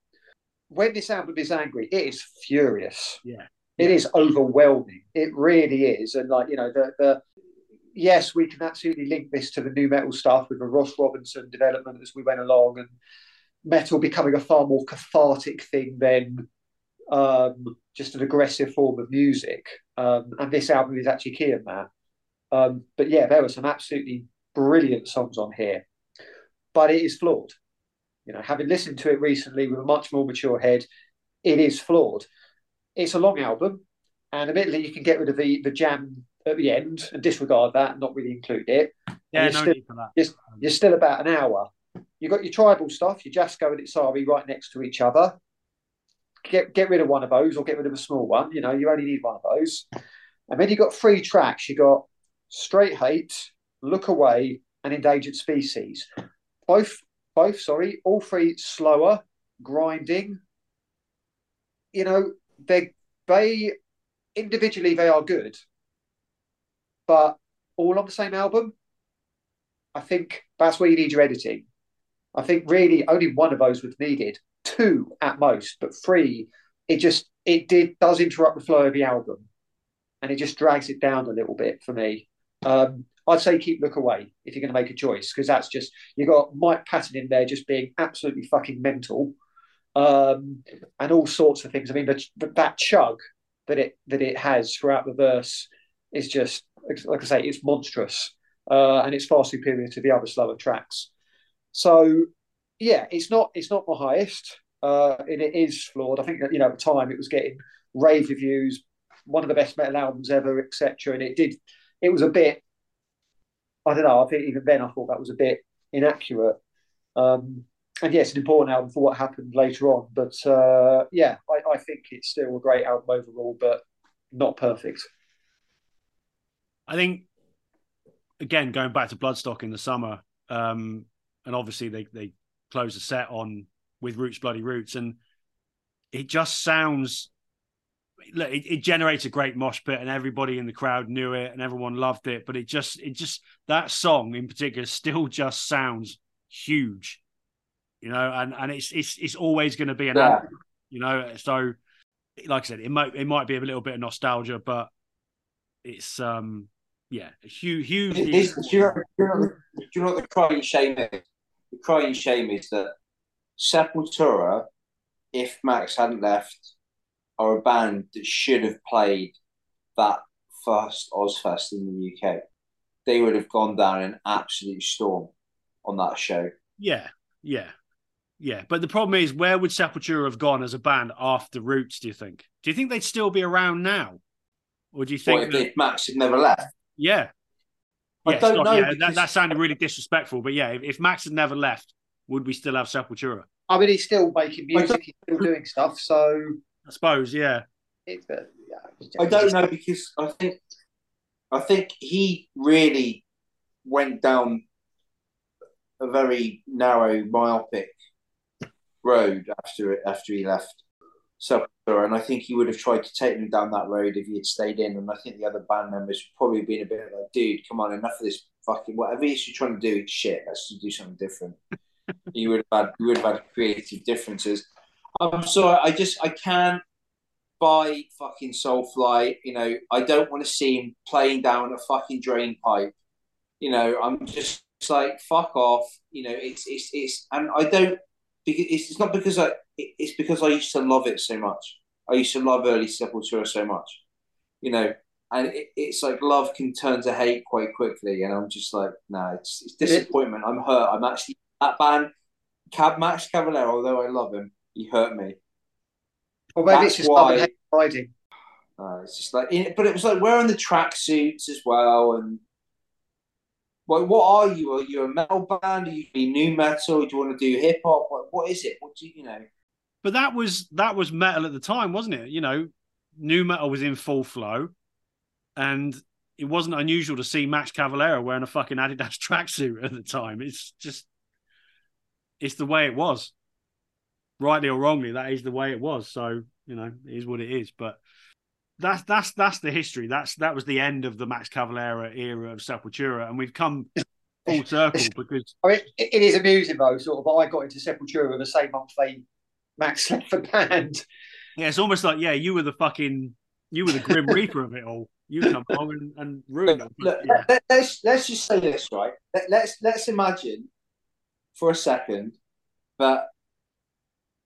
When this album is angry, it is furious. Yeah. It is overwhelming. It really is. And like, you know, the the yes, we can absolutely link this to the nu metal stuff with the Ross Robinson development as we went along and metal becoming a far more cathartic thing than um, just an aggressive form of music. Um, and this album is actually key in that. Um, but yeah, there were some absolutely brilliant songs on here, but it is flawed. You know, having listened to it recently with a much more mature head, it is flawed. It's a long album, and admittedly, you can get rid of the, the jam at the end and disregard that and not really include it. Yeah, no still, need for that. You're, you're, still about an hour. You've got your tribal stuff, your Jasco and Itsári right next to each other. Get get rid of one of those or get rid of a small one. You know, you only need one of those. And then you've got three tracks. You've got Straight Hate, Look Away, and Endangered Species. Both, both, sorry, all three slower, grinding. You know, they they individually they are good, but all on the same album, I think that's where you need your editing. I think really only one of those was needed, two at most, but three, it just it did does interrupt the flow of the album, and it just drags it down a little bit for me. Um, I'd say keep Look Away if you're going to make a choice because that's just you got Mike Patton in there just being absolutely fucking mental, um, and all sorts of things. I mean, the, that chug that it that it has throughout the verse is just like I say, it's monstrous, uh, and it's far superior to the other slower tracks. So yeah, it's not it's not my highest, uh, and it is flawed. I think that you know at the time it was getting rave reviews, one of the best metal albums ever, etc. And it did, it was a bit. I don't know. I think even then I thought that was a bit inaccurate. Um, and yes, an important album for what happened later on. But uh, yeah, I, I, think it's still a great album overall, but not perfect. I think again going back to Bloodstock in the summer, um, and obviously they they close the set on with Roots Bloody Roots, and it just sounds. Look, it, it generates a great mosh pit, and everybody in the crowd knew it, and everyone loved it. But it just, it just that song in particular still just sounds huge, you know, and and it's it's it's always going to be an yeah. anthem, you know. So, like I said, it might it might be a little bit of nostalgia, but it's um yeah, huge, huge. do, you know, do, you know, do you know what the crying shame is? The crying shame is that Sepultura, if Max hadn't left, are a band that should have played that first Ozzfest in the UK. They would have gone down an absolute storm on that show. Yeah, yeah, yeah. But the problem is, where would Sepultura have gone as a band after Roots? Do you think? Do you think they'd still be around now, or do you think if that... Max had never left? Yeah. I don't know. Yeah, because... that, that, sounded really disrespectful, but yeah, if, if, Max had never left, would we still have Sepultura? I mean, he's still making music, he's still doing stuff, so I suppose, yeah. It, uh, yeah I don't know because I think I think he really went down a very narrow, myopic road after after he left Sepultura, and I think he would have tried to take them down that road if he had stayed in. And I think the other band members probably been a bit like, "Dude, come on, enough of this fucking whatever it is you're trying to do. Shit, let's do something different." you would have had you would have had creative differences. I'm sorry, I just I can't buy fucking Soulfly. You know, I don't want to see him playing down a fucking drain pipe. You know, I'm just like fuck off. You know, it's it's it's, and I don't. Because it's not because I it's because I used to love it so much. I used to love early Sepultura so much, you know, and it, it's like love can turn to hate quite quickly, and I'm just like, nah, it's, it's disappointment. I'm hurt. I'm actually that band, Cab Max Cavalera. Although I love him, he hurt me. Well, maybe That's it's just why, riding. Uh, it's just like, but it was like wearing the track suits as well, and what what are you? Are you a metal band? Are you nu metal? Do you want to do hip hop? What, what is it? What do you, you know? But that was that was metal at the time, wasn't it? You know, new metal was in full flow, and it wasn't unusual to see Max Cavalera wearing a fucking Adidas tracksuit at the time. It's just, it's the way it was. Rightly or wrongly, that is the way it was. So you know, it is what it is. But that's that's that's the history. That's that was the end of the Max Cavalera era of Sepultura, and we've come full circle because I mean, it is amusing though, sort of. But I got into Sepultura the same month they Max left the band. Yeah, it's almost like yeah, you were the fucking you were the grim reaper of it all. You come along and, and ruin it. Look, yeah. let, us let's, let's just say this right. Let, let's let's imagine for a second that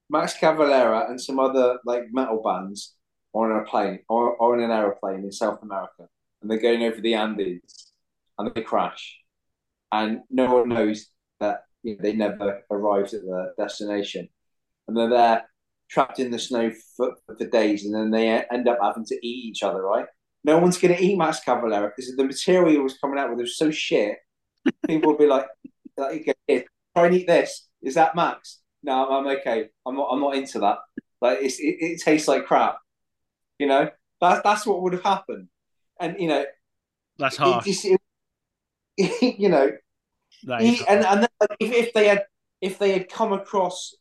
Max Cavalera and some other like metal bands are on a plane or, or an aeroplane in South America and they're going over the Andes and they crash and no one knows that you know, they never arrived at the destination and they're there trapped in the snow for, for days, and then they end up having to eat each other, right? No one's going to eat Max Cavalera because the material was coming out with was so shit. People will be like, like try and eat this. Is that Max? No, I'm okay. I'm not. I'm not into that. Like it, it tastes like crap. You know, that, that's what would have happened. And you know, that's hard. You know, he, and and if, if they had if they had come across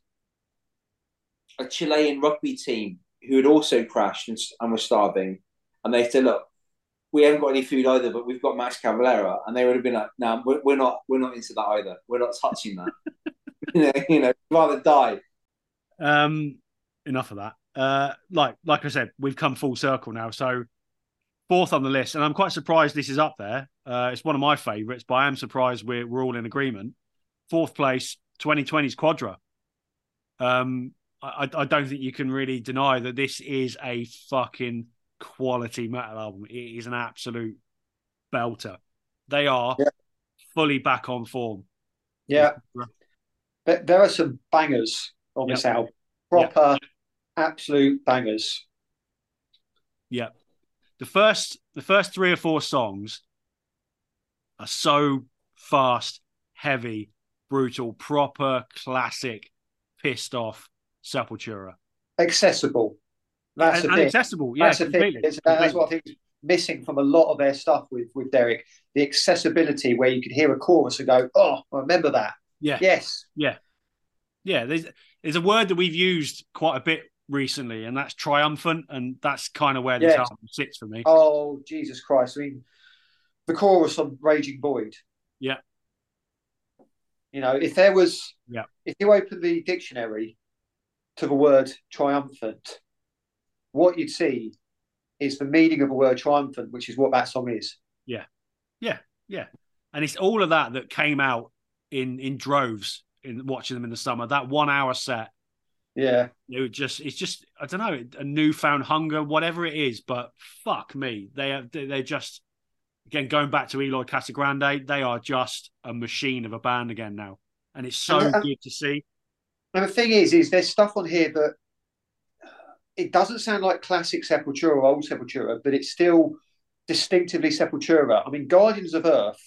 a Chilean rugby team who had also crashed and, and were starving, and they said, "Look, we haven't got any food either, but we've got Max Cavalera," and they would have been like, "No, we're, we're not. We're not into that either. We're not touching that. you know, you know, rather die." Um, enough of that. Uh, like like I said, we've come full circle now. So fourth on the list, and I'm quite surprised this is up there. Uh, it's one of my favourites, but I am surprised we're we're all in agreement. Fourth place, 2020's Quadra. Um, I, I don't think you can really deny that this is a fucking quality metal album. It is an absolute belter. They are yeah. fully back on form. Yeah. But there are some bangers on yep. this album. Proper, yep. Absolute bangers. Yeah. The first the first three or four songs are so fast, heavy, brutal, proper, classic, pissed off Sepultura. Accessible. That's and, and accessible. Yeah, that's completely, thing. Uh, that's what I think is missing from a lot of their stuff with with Derrick. The accessibility where you could hear a chorus and go, "Oh, I remember that." Yeah. Yes. Yeah. Yeah. There's there's a word that we've used quite a bit recently, and that's triumphant, and that's kind of where this yes. album sits for me. Oh Jesus Christ! I mean, the chorus on "Raging Void." Yeah. You know, if there was, yeah, if you open the dictionary to the word triumphant, what you'd see is the meaning of a word triumphant, which is what that song is. Yeah, yeah, yeah, and it's all of that that came out in in droves in watching them in the summer. That one hour set. Yeah, it just it's just I don't know a newfound hunger, whatever it is. But fuck me, they are they're just again going back to Eloy Casagrande. They are just a machine of a band again now, and it's so and, uh, good to see. And the thing is, is there's stuff on here that uh, it doesn't sound like classic Sepultura or old Sepultura, but it's still distinctively Sepultura. I mean, Guardians of Earth,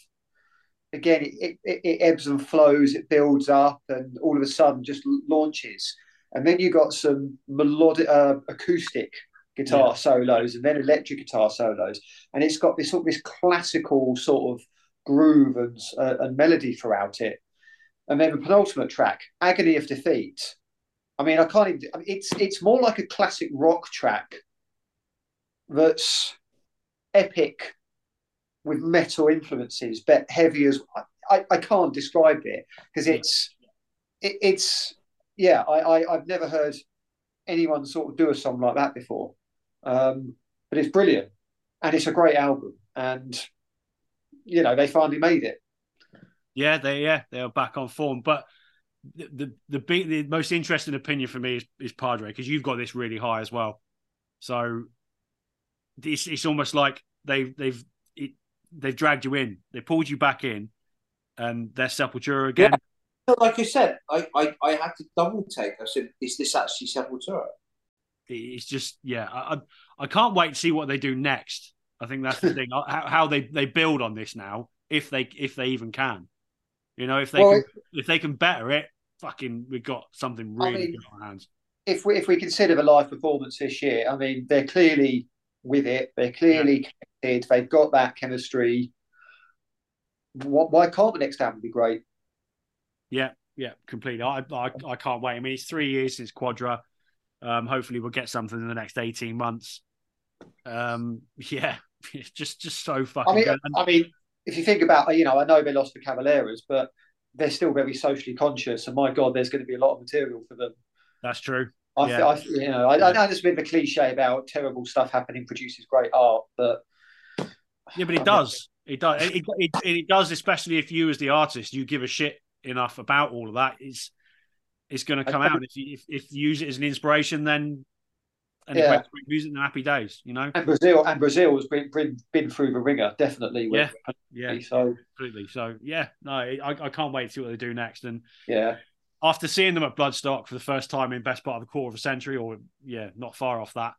again, it, it, it, ebbs and flows, it builds up, and all of a sudden just launches. And then you got some melodic, uh, acoustic guitar yeah. solos, and then electric guitar solos, and it's got this sort of this classical sort of groove and, uh, and melody throughout it. And then the penultimate track, Agony of Defeat. I mean, I can't even. It's it's more like a classic rock track that's epic with metal influences, but heavy as I, I can't describe it because it's it, it's yeah. I, I I've never heard anyone sort of do a song like that before, um, but it's brilliant and it's a great album, and you know they finally made it. Yeah, they yeah they are back on form. But the the the, big, the most interesting opinion for me is, is Padre because you've got this really high as well. So it's it's almost like they've they've it, they've dragged you in. They pulled you back in, and they're Sepultura again. Yeah. Like I said, I, I I had to double take. I said, "Is this actually Sepultura?" It's just yeah. I I can't wait to see what they do next. I think that's the thing. How, how they they build on this now, if they if they even can. You know, if they well, can, if they can better it, fucking, we've got something really I mean, good on our hands. If we if we consider the live performance this year, I mean, they're clearly with it. They're clearly yeah. connected. They've got that chemistry. Why can't the next album be great? Yeah, yeah, completely. I, I, I can't wait. I mean, it's three years since Quadra. Um, hopefully, we'll get something in the next eighteen months. Um, yeah, it's just just so fucking. I mean, good. I mean, if you think about, you know, I know they lost the Cavaleras, but they're still very socially conscious. And my God, there's going to be a lot of material for them. That's true. I, yeah. I you know, I, I know there's been the cliche about terrible stuff happening produces great art, but yeah, but it does. It does. It, it, it, does, especially if you, as the artist, you give a shit enough about all of that is It's going to come out. If you if, if you use it as an inspiration, then and yeah. music and happy days, you know. And Brazil and Brazil has been been, been through the ringer, definitely. With, yeah, yeah, so absolutely. So yeah, no, I, I can't wait to see what they do next. And yeah, after seeing them at Bloodstock for the first time in best part of a quarter of a century, or yeah, not far off that,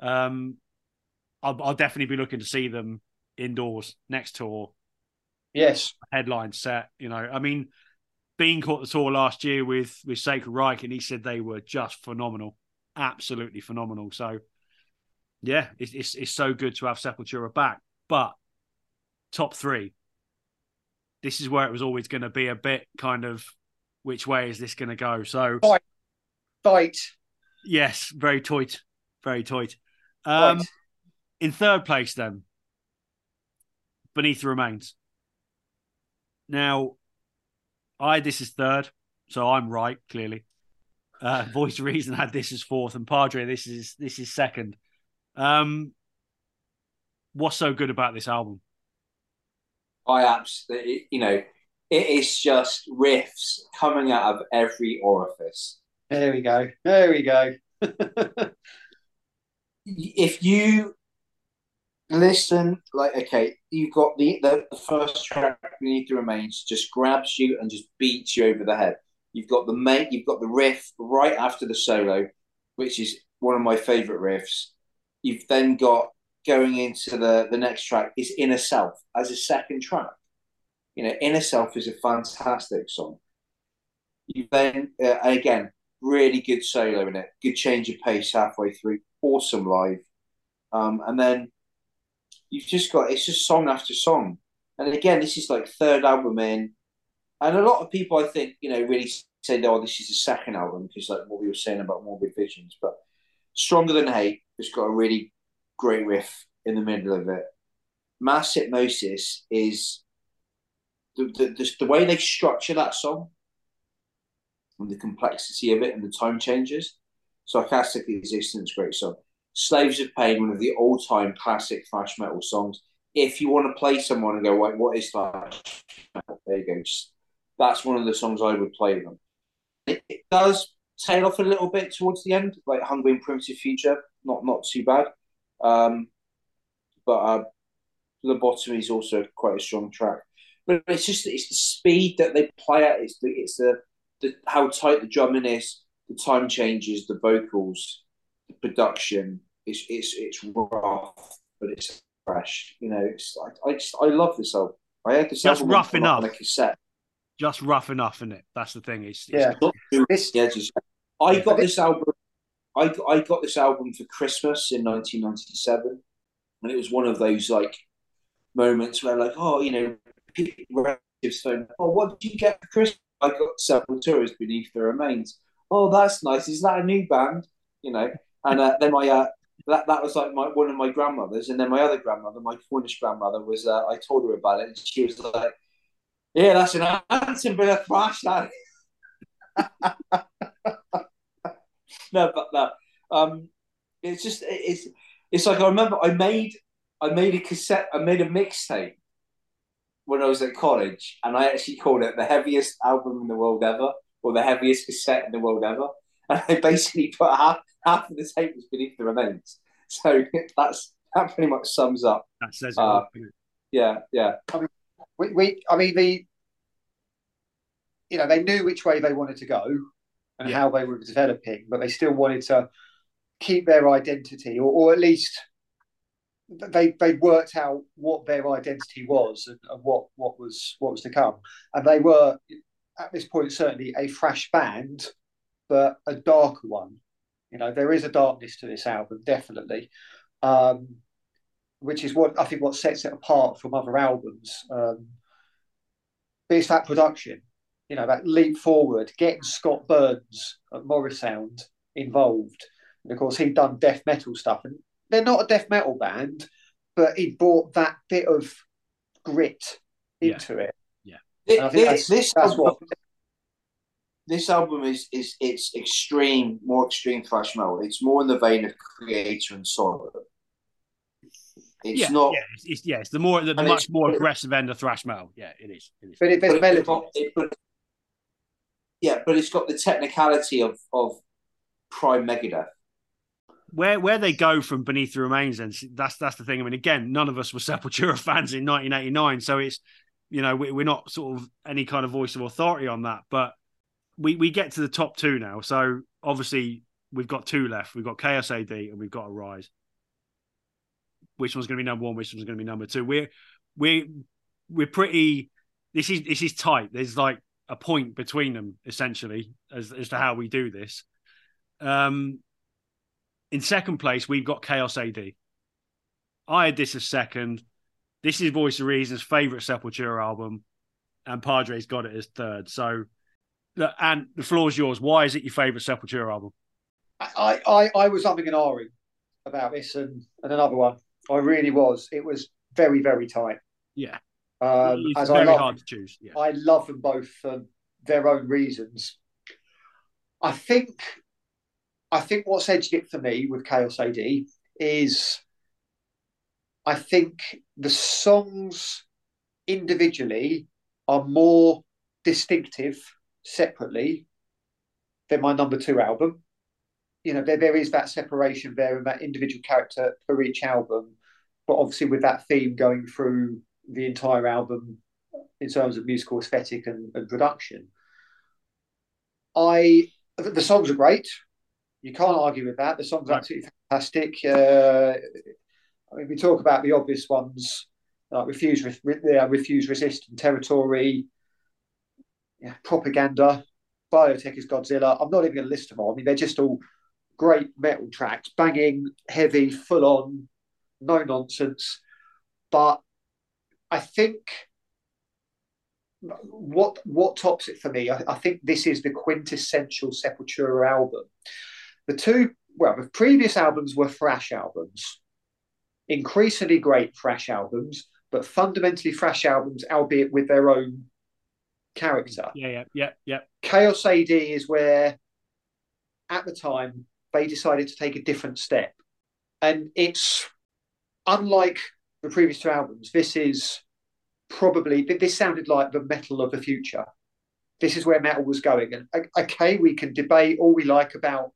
um, I'll, I'll definitely be looking to see them indoors next tour. Yes, headline set. You know, I mean, Bean caught the tour last year with with Sacred Reich, and he said they were just phenomenal absolutely phenomenal. So, yeah, it's, it's, it's so good to have Sepultura back. But top three, this is where it was always going to be a bit kind of which way is this going to go? So Fight. Fight. yes, very tight, very tight. Um, Fight. in third place, then Beneath the Remains. Now, I this is third, so I'm right clearly. Uh, Voice Reason had this as fourth, and Padre this is this is second. Um, what's so good about this album? I absolutely, you know, it is just riffs coming out of every orifice. There we go. There we go. If you listen, like, okay, you've got the, the, the first track, Beneath the Remains, just grabs you and just beats you over the head. You've got the mate, you've got the riff right after the solo, which is one of my favorite riffs. You've then got going into the the next track is Inner Self as a second track. You know, Inner Self is a fantastic song. You then uh, again really good solo in it, good change of pace halfway through, awesome live, um, and then you've just got it's just song after song. And again, this is like third album in, and a lot of people I think you know really say, "Oh, this is the second album," because like what we were saying about Morbid Visions, but Stronger Than Hate has got a really great riff in the middle of it. Mass Hypnosis is the, the, the, the way they structure that song and the complexity of it and the time changes. Sarcastic Existence, great song. Slaves of Pain, one of the all time classic thrash metal songs. If you want to play someone and go, Wait, what is thrash metal? There you go. Just, that's one of the songs I would play them. It, it does tail off a little bit towards the end, like Hungry and Primitive Future, not not too bad. Um, but uh, Lobotomy is also quite a strong track. But it's just it's the speed that they play at. It's the it's the, the how tight the drumming is, the time changes, the vocals, the production. It's it's it's rough, but it's fresh. You know, it's I, I just I love this album. I had this Just album rough on, enough. on a cassette. Just rough enough, isn't it? That's the thing. It's, it's Yeah. Not too the edges. I got this album. I I got this album for Christmas in 1997, and it was one of those like moments where like, oh, you know, relatives phone. Oh, what did you get for Christmas? I got Sepultura beneath the remains. Oh, that's nice. Is that a new band? You know, and uh, then my uh, that that was like my one of my grandmothers, and then my other grandmother, my Cornish grandmother, was. Uh, I told her about it, and she was like, "Yeah, that's an anthem, bit of thrash, that." no, but no. Um, it's just it's it's like I remember I made I made a cassette I made a mixtape when I was at college, and I actually called it the heaviest album in the world ever, or the heaviest cassette in the world ever. And I basically put half half of the tape was beneath the remains. So that's that pretty much sums up. that says it Uh, all. doesn't it? Yeah, yeah, we, we I mean the you know they knew which way they wanted to go and Yeah. how they were developing, but they still wanted to keep their identity, or, or at least they they worked out what their identity was and, and what what was what was to come, and they were at this point certainly a fresh band, but a darker one. You know, there is a darkness to this album, definitely, um, which is what I think what sets it apart from other albums. Um, but it's that production, you know, that leap forward, getting Scott Burns at Morrisound involved. And of course, he'd done death metal stuff, and they're not a death metal band, but he brought that bit of grit into it. Yeah, And I think thi- that's, this that's what this album is is it's extreme, more extreme thrash metal. It's more in the vein of Kreator and Sorrow. It's yeah, not. yeah, it's, it's, yeah, it's the more the, the much more aggressive end of thrash metal. Yeah, it is. It is. but it, there's but got- it- but- yeah, but it's got the technicality of of Prime Megadeth. Where where they go from beneath the remains, and that's that's the thing. I mean, again, none of us were Sepultura fans in 1989, so it's you know we, we're not sort of any kind of voice of authority on that. But we we get to the top two now, so obviously we've got two left. We've got Chaos AD and we've got Arise. Which one's going to be number one? Which one's going to be number two? We're we're we're pretty. This is this is tight. There's like a point between them essentially as as to how we do this. Um, in second place, we've got Chaos AD. I had this as second. This is Voice of Reason's favorite Sepultura album. and Padre's got it as third. So, and the floor is yours. Why is it your favourite Sepultura album? I, I, I was umming and ahhing about this and, and another one. I really was. It was very, very tight. Yeah. Um, it's as very I love, hard to choose. Yeah. I love them both for their own reasons. I think, I think what's edged it for me with Chaos AD is, I think the songs individually are more distinctive separately than my number two album. You know, there, there is that separation there and that individual character for each album, but obviously with that theme going through the entire album in terms of musical aesthetic and, and production. I the songs are great. You can't argue with that. The songs are Right. absolutely fantastic. Uh, I mean, we talk about the obvious ones like refuse, re- re- refuse, resist, and territory. Yeah, propaganda. Biotech is Godzilla. I'm not even going to list them all. I mean, they're just all great metal tracks, banging, heavy, full on, no nonsense. But I think what what tops it for me, I, I think this is the quintessential Sepultura album. The two, well, the previous albums were thrash albums, increasingly great thrash albums, but fundamentally thrash albums, albeit with their own character. Mm, yeah, yeah, yeah, yeah. Chaos AD is where, at the time, they decided to take a different step. And it's unlike the previous two albums, this is probably, this sounded like the metal of the future. This is where metal was going. And okay, we can debate all we like about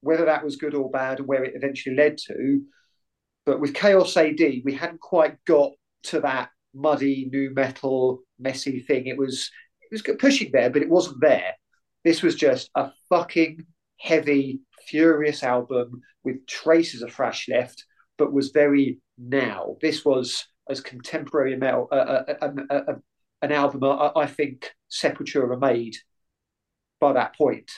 whether that was good or bad and where it eventually led to. But with Chaos AD, we hadn't quite got to that muddy new metal messy thing. It was was pushing there, but it wasn't there. This was just a fucking heavy, furious album with traces of thrash left, but was very now. This was as contemporary metal, uh, uh, uh, an album I, I, think Sepultura made by that point.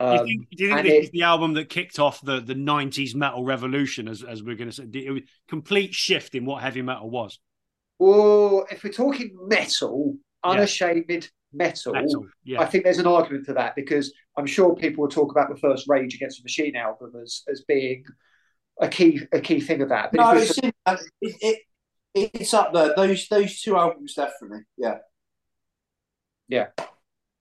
Um, do you think, do you think this it, is the album that kicked off the, the 90s metal revolution, as, as we're going to say? It was complete shift in what heavy metal was. Well, if we're talking metal, unashamed yeah. metal, metal yeah. I think there's an argument for that because I'm sure people will talk about the first Rage Against the Machine album as, as being a key a key thing of that. But no, it's, in, it, it, it's up there. Those those two albums definitely, yeah, yeah.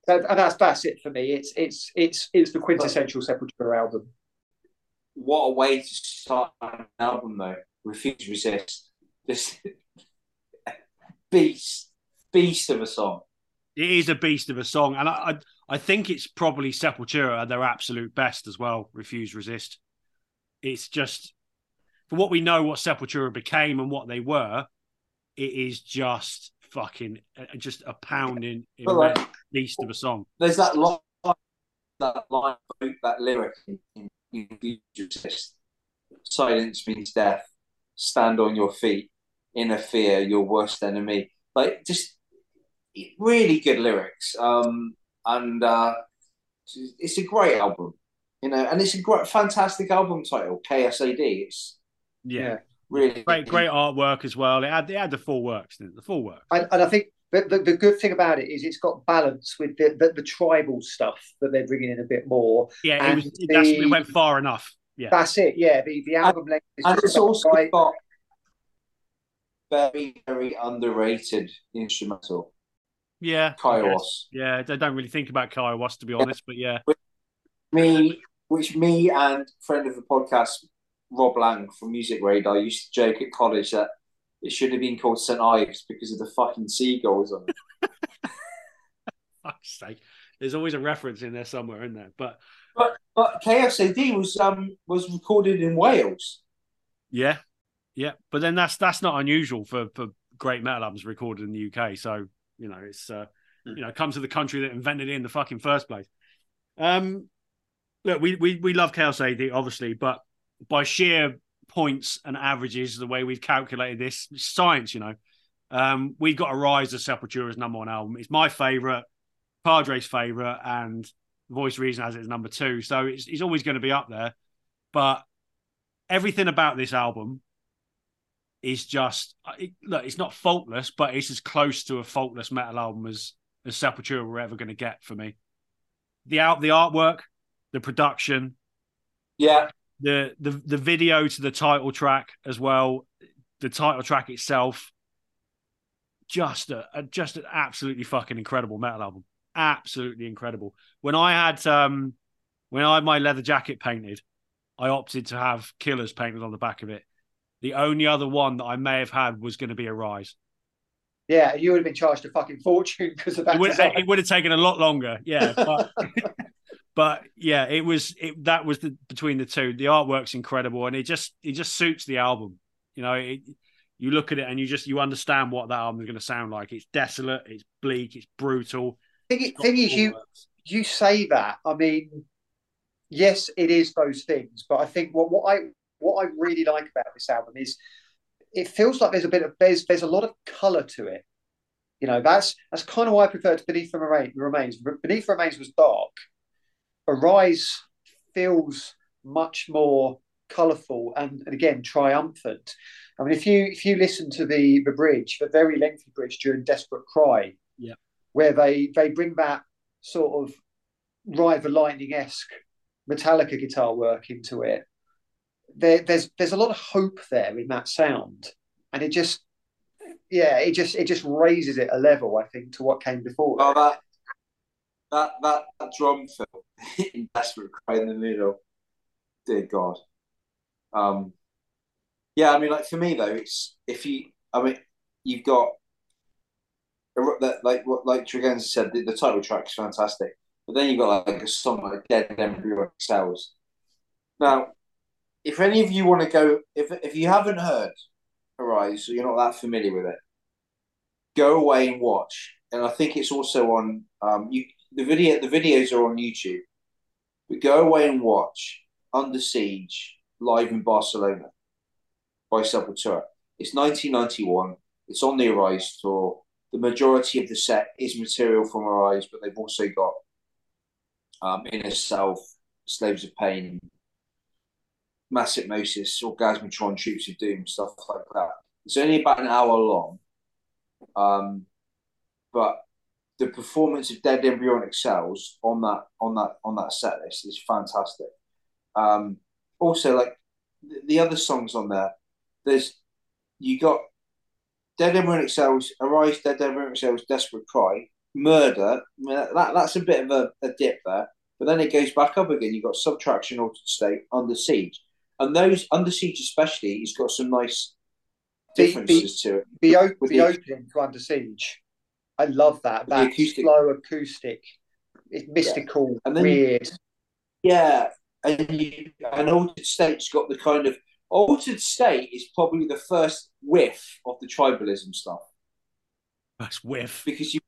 That, and that's that's it for me. It's it's it's it's the quintessential Sepultura album. What a way to start an album, though. Refuse, resist. This beast, beast of a song. It is a beast of a song, and I I, I think it's probably Sepultura at their absolute best as well. Refuse, resist. It's just for what we know, what Sepultura became and what they were. It is just fucking uh, just a pounding like, beast of a song. There's that line, that line, that lyric in resist. Silence means death. Stand on your feet. Inner fear, your worst enemy. Like just really good lyrics. Um, and uh, it's a great album, you know, and it's a great, fantastic album title, Chaos AD. It's yeah, yeah really great, great artwork as well. It had, it had the full works, the full works. And, and I think the, the, the, good thing about it is it's got balance with the, the, the tribal stuff that they're bringing in a bit more. Yeah, it, was, the, that's, it went far enough. Yeah, that's it. Yeah, the, the album and, length is and it's also right. got very very underrated instrumental. Yeah, Kaiowas. Yeah, they don't really think about Kaiowas to be honest, but yeah. Which me, which me and friend of the podcast Rob Lang from Music Radar used to joke at college that it should have been called St Ives because of the fucking seagulls on it. Fuck's sake. There's always a reference in there somewhere, in there? But but but Chaos AD was um was recorded in Wales. Yeah, yeah. But then that's that's not unusual for for great metal albums recorded in the UK. So you know it's uh, you know come to the country that invented it in the fucking first place. Um, look, we we we love Chaos AD obviously, but by sheer points and averages, the way we've calculated this, science, you know. Um, we've got Arise of Sepultura's number one album. It's my favorite, Padre's favorite, and Voice Reason has it as number two. So it's, it's always going to be up there. But everything about this album is just it, look. It's not faultless, but it's as close to a faultless metal album as as Sepultura were ever going to get for me. The out the artwork, the production, Yeah, the the the video to the title track as well, the title track itself, just a, a just an absolutely fucking incredible metal album. Absolutely incredible. When I had um when I had my leather jacket painted, I opted to have Killers painted on the back of it. The only other one that I may have had was going to be Arise. Yeah, you would have been charged a fucking fortune because of that. It would, it would have taken a lot longer, yeah. But, but yeah, it was it, that was the between the two. The artwork's incredible, and it just it just suits the album. You know, it, you look at it and you just you understand what that album is going to sound like. It's desolate, it's bleak, it's brutal. thing, It's thing is, you you say that. I mean, yes, it is those things, but I think what what I what I really like about this album is it feels like there's a bit of there's there's a lot of color to it. You know, that's that's kind of why I prefer to Beneath the Remains. Beneath the Remains was dark. Arise feels much more colourful and, and again triumphant. I mean, if you if you listen to the the bridge, the very lengthy bridge during Desperate Cry, Yeah. where they they bring that sort of the Lightning esque Metallica guitar work into it. There, there's there's a lot of hope there in that sound, and it just yeah, it just it just raises it a level, I think, to what came before. well that that that, that drum fill in Desperate Cry in the middle, dear God. Um, yeah, I mean, like for me though, it's if you, I mean, you've got that like what like Tregenza said, the, the title track is fantastic, but then you've got like a song like Dead Embryonic Cells. Now, if any of you want to go, if if you haven't heard Arise, so you're not that familiar with it, go away and watch. And I think it's also on um you the video the videos are on YouTube. But go away and watch Under Siege live in Barcelona by Sepultura. It's 1991. It's on the Arise tour. The majority of the set is material from Arise, but they've also got um, Inner Self, Slaves of Pain, Mass Hypnosis, Orgasmatron, Troops of Doom, stuff like that. It's only about an hour long. Um, but the performance of Dead Embryonic Cells on that on that on that set list is fantastic. Um, also, like the, the other songs on there, there's you got Dead Embryonic Cells, Arise, Dead Embryonic Cells, Desperate Cry, Murder. That, that's a bit of a, a dip there, but then it goes back up again. You've got Subtraction, Altered State, Under Siege, and those Under Siege especially, he's got some nice The- the- differences to it. the, o- With the the- opening to Under Siege, I love that. That acoustic- slow acoustic, it's mystical, And then- weird. Yeah, and you, and Altered State's got the kind of Altered State is probably the first whiff of the tribalism stuff That's whiff. because you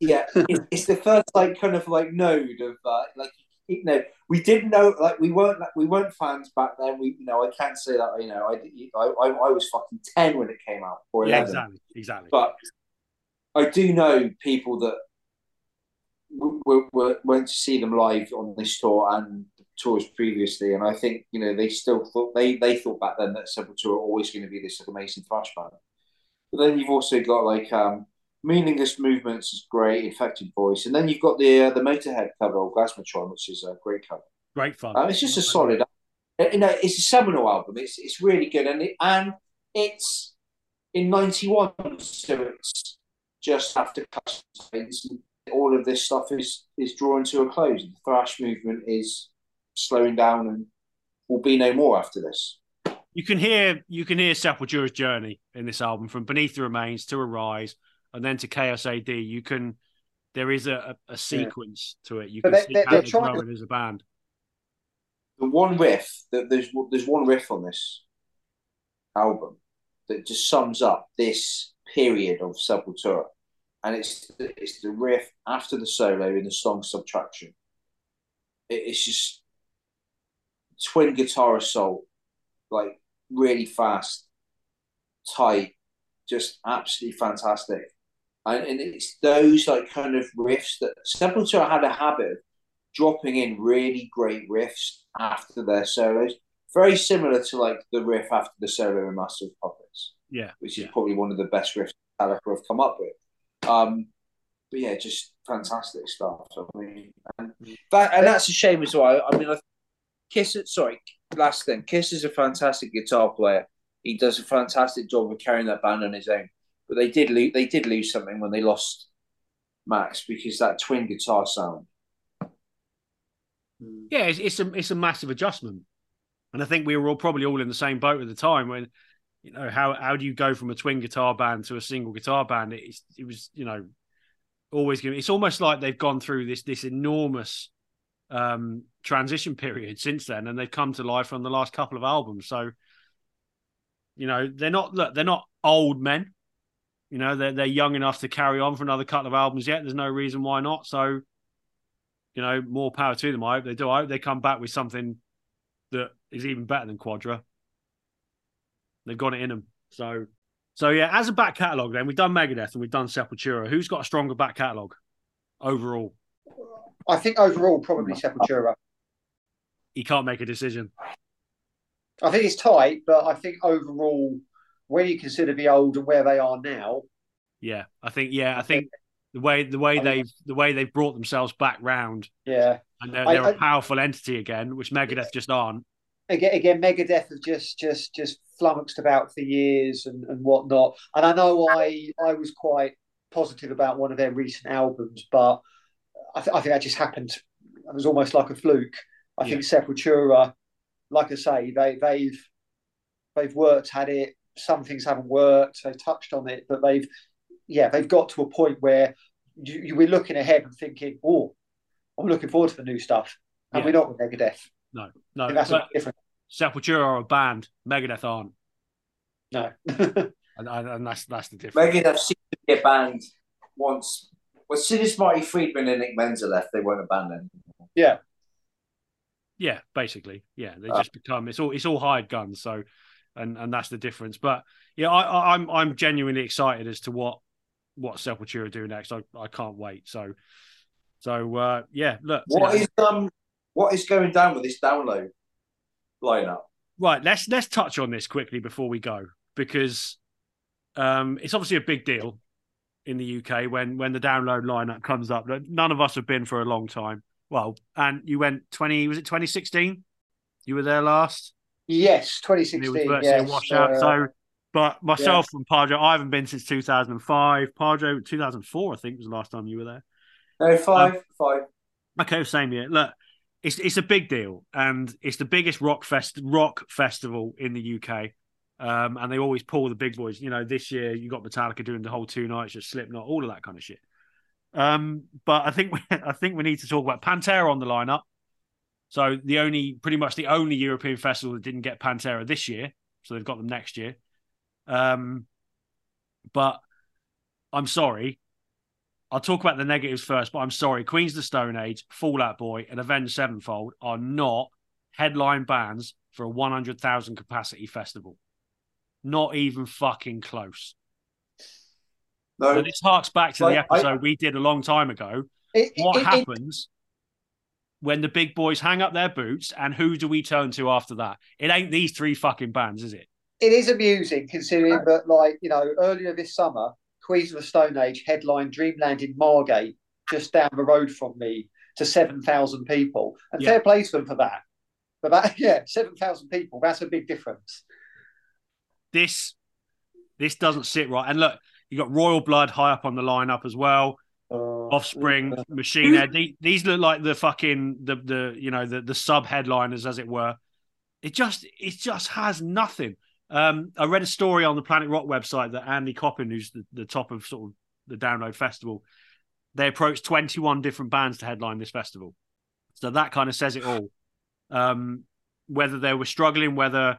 yeah, it's, it's the first like kind of like node of uh, like you know we didn't know like we weren't like, we weren't fans back then. We you know I can't say that you know I I, I, I was fucking ten when it came out or Yeah, exactly, exactly. But I do know people that w- w- w- went to see them live on this tour and tours previously, and I think you know they still thought they they thought back then that Sepultura were always going to be this amazing thrash band. But then you've also got like um, meaningless movements is great, infected voice, and then you've got the uh, the Motorhead cover of Gasmatron, which is a great cover. Great fun. Um, it's just a solid. You know, it's a seminal album. It's it's really good, and it, and it's in '91, so it's just after Customs. All of this stuff is is drawing to a close. The thrash movement is slowing down, and will be no more after this. You can hear you can hear Sepultura's journey in this album from Beneath the Remains to Arise and then to Chaos AD. You can there is a, a, sequence to it. You But can they- see they're they're trying to- growing as a band. The one riff that there's there's one riff on this album that just sums up this period of Sepultura, and it's it's the riff after the solo in the song Subtraction. It, it's just twin guitar assault, like really fast, tight, just absolutely fantastic. And, and it's those like kind of riffs that Sepultura had a habit of dropping in really great riffs after their solos. very similar to like the riff after the solo in Master of Puppets, Yeah, which is yeah. probably one of the best riffs Metallica have come up with. Um, but yeah, just fantastic stuff. I mean, and that and that's a shame as well. I mean, I, Kisser. Sorry, last thing. Kisser is a fantastic guitar player. He does a fantastic job of carrying that band on his own. But they did lose. They did lose something when they lost Max because that twin guitar sound. yeah, it's, it's a it's a massive adjustment, and I think we were all probably all in the same boat at the time when. You know how how do you go from a twin guitar band to a single guitar band? It's, it was you know always going. It's almost like they've gone through this this enormous um, transition period since then, and they've come to life on the last couple of albums. So, you know, they're not look, they're not old men. You know, they're they're young enough to carry on for another couple of albums yet. There's no reason why not. So, you know, more power to them. I hope they do. I hope they come back with something that is even better than Quadra. They've got it in them. So, so yeah, as a back catalogue, then we've done Megadeth and we've done Sepultura. Who's got a stronger back catalogue overall? I think overall, probably Sepultura. He can't make a decision. I think it's tight, but I think overall, when you consider the old and where they are now, Yeah, I think. Yeah, I think the way the way they've the way they've brought themselves back round yeah. and they're, they're I- a powerful entity again, which Megadeth just aren't. Again, again, Megadeth have just just just flummoxed about for years and, and whatnot. And I know I I was quite positive about one of their recent albums, but I, th- I think that just happened. It was almost like a fluke. I think Sepultura, like I say, they they've they've worked at it. Some things haven't worked. They touched on it, but they've yeah they've got to a point where you, you we're looking ahead and thinking, oh, I'm looking forward to the new stuff, and Yeah. we're not with Megadeth. No, no. think that's but a different. Sepultura are a band. Megadeth aren't, No. and, and, and that's that's the difference. Megadeth seemed to be a band once. Well, as soon as Marty Friedman and Nick Menza left, they weren't a band anymore. yeah. Yeah, basically, yeah. They Uh, just become it's all it's all hired guns. So, and and that's the difference. But yeah, I, I I'm I'm genuinely excited as to what what Sepultura do next. I I can't wait. So, so uh yeah. Look, What is um what is going down with this download lineup? right? Let's let's touch on this quickly before we go because um it's obviously a big deal in the UK when when the download lineup comes up. None of us have been for a long time. Well, and you went twenty was it twenty sixteen? You were there last. Yes, and it 2016. was virtually Yes, a washout. uh, so, but myself and Padre, I haven't been since 2005. Padre, 2004, I think was the last time you were there. No, five, five. Okay, same year. Look, it's it's a big deal, and it's the biggest rock fest rock festival in the UK. Um, and they always pull the big boys. You know, this year you got Metallica doing the whole two nights, just Slipknot, all of that kind of shit. Um, but I think we, I think we need to talk about Pantera on the lineup. So the only, pretty much the only European festival that didn't get Pantera this year. So they've got them next year. Um, but I'm sorry. I'll talk about the negatives first, but I'm sorry. Queens of the Stone Age, Fallout Boy, and Avenged Sevenfold are not headline bands for a 100,000 capacity festival. Not even fucking close. No, So this harks back to the Like, I- episode we did a long time ago. it- What it- happens when the big boys hang up their boots, and who do we turn to after that? It ain't these three fucking bands, is it? it is amusing considering that, like, you know, earlier this summer, Queens of the Stone Age headlined Dreamland in Margate, just down the road from me, to 7,000 people. And Yeah. fair play to them for that. But that, yeah, 7,000 people, that's a big difference. This this doesn't sit right. And look, you got Royal Blood high up on the lineup as well. Uh, Offspring, Machine Head. These, these look like the fucking the the you know the the sub headliners as it were. It just it just has nothing. Um, I read a story on the Planet Rock website that Andy Copping, who's the, the top of sort of the Download Festival, they approached 21 different bands to headline this festival. So that kind of says it all. Um, whether they were struggling, whether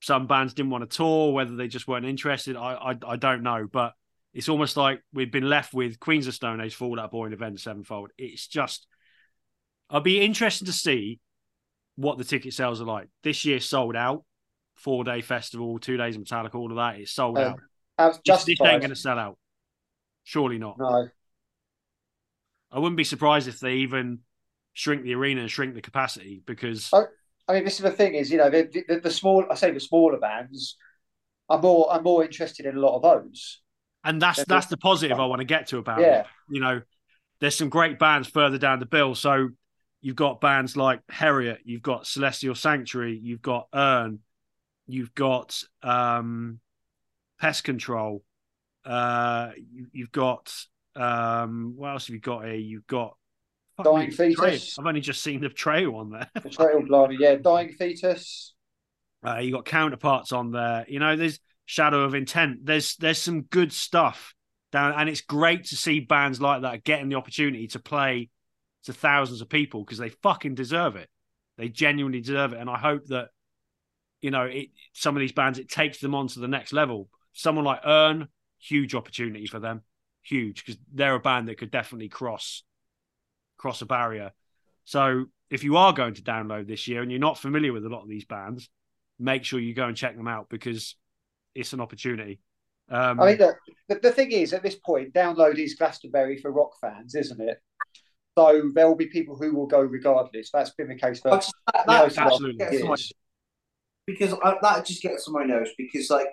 some bands didn't want to tour, whether they just weren't interested, I, I I don't know. But it's almost like we've been left with Queens of Stone Age, Fall Out Boy, and Avenged Sevenfold. It's just, I'd be interested to see what the ticket sales are like. This year sold out, four day festival, two days of Metallica, all of that. It's sold Um, out. Just This, ain't going to sell out. Surely not. No. I wouldn't be surprised if they even shrink the arena and shrink the capacity because Oh. I mean, this is the thing is, you know, the, the, the small, I say the smaller bands, I'm more, I'm more interested in a lot of those. And that's that's the positive I want to get to about Yeah. it. You know, there's some great bands further down the bill. So you've got bands like Heriot, you've got Celestial Sanctuary, you've got Urne, you've got um, Pest Control, uh, you, you've got um, what else have you got here? You've got Dying. Fetus. I've only just seen the trail on there. the trail, blimey, yeah, Dying Fetus. Uh, you got counterparts on there. You know, there's Shadow of Intent. There's there's some good stuff down, and it's great to see bands like that getting the opportunity to play to thousands of people because they fucking deserve it. They genuinely deserve it, and I hope that you know it. Some of these bands it takes them on to the next level. Someone like Urne, huge opportunity for them, huge because they're a band that could definitely cross cross a barrier. So if you are going to download this year and you're not familiar with a lot of these bands, make sure you go and check them out because it's an opportunity. Um, I mean, look, the, the thing is, at this point, download is Glastonbury for rock fans, isn't it? So there will be people who will go regardless. That's been the case for But that, most that of absolutely. the my- because I, that just gets on my nerves because like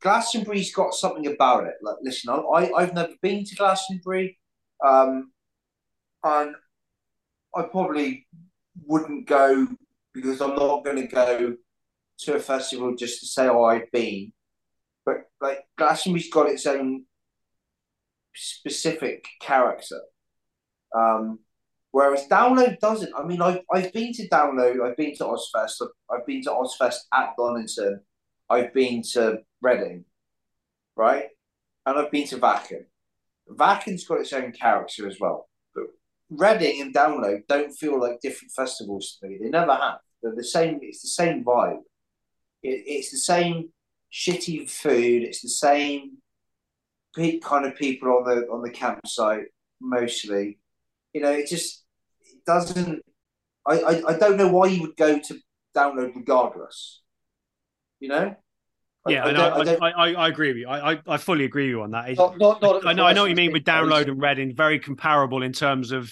Glastonbury's got something about it. Like, listen, I, I I've never been to Glastonbury, um, and I probably wouldn't go because I'm not going to go to a festival just to say, "Oh, I've been." But like Glastonbury's got its own specific character. Um, Whereas Download doesn't. I mean, I've, I've been to Download, I've been to Ozzfest, I've, I've been to Ozzfest at Donington, I've been to Reading, right? And I've been to Wacken. Wacken's got its own character as well. But Reading and Download don't feel like different festivals to me. They never have. They're the same, it's the same vibe. It, it's the same shitty food, it's the same pe- kind of people on the on the campsite mostly. You know, it just it doesn't. I, I I don't know why you would go to download regardless. You know. I- yeah, I I, know, I I, I, I, I agree with you. I, I, I fully agree with you on that. Not, not, not I know, I know what you mean with download and Reading. Very comparable in terms of,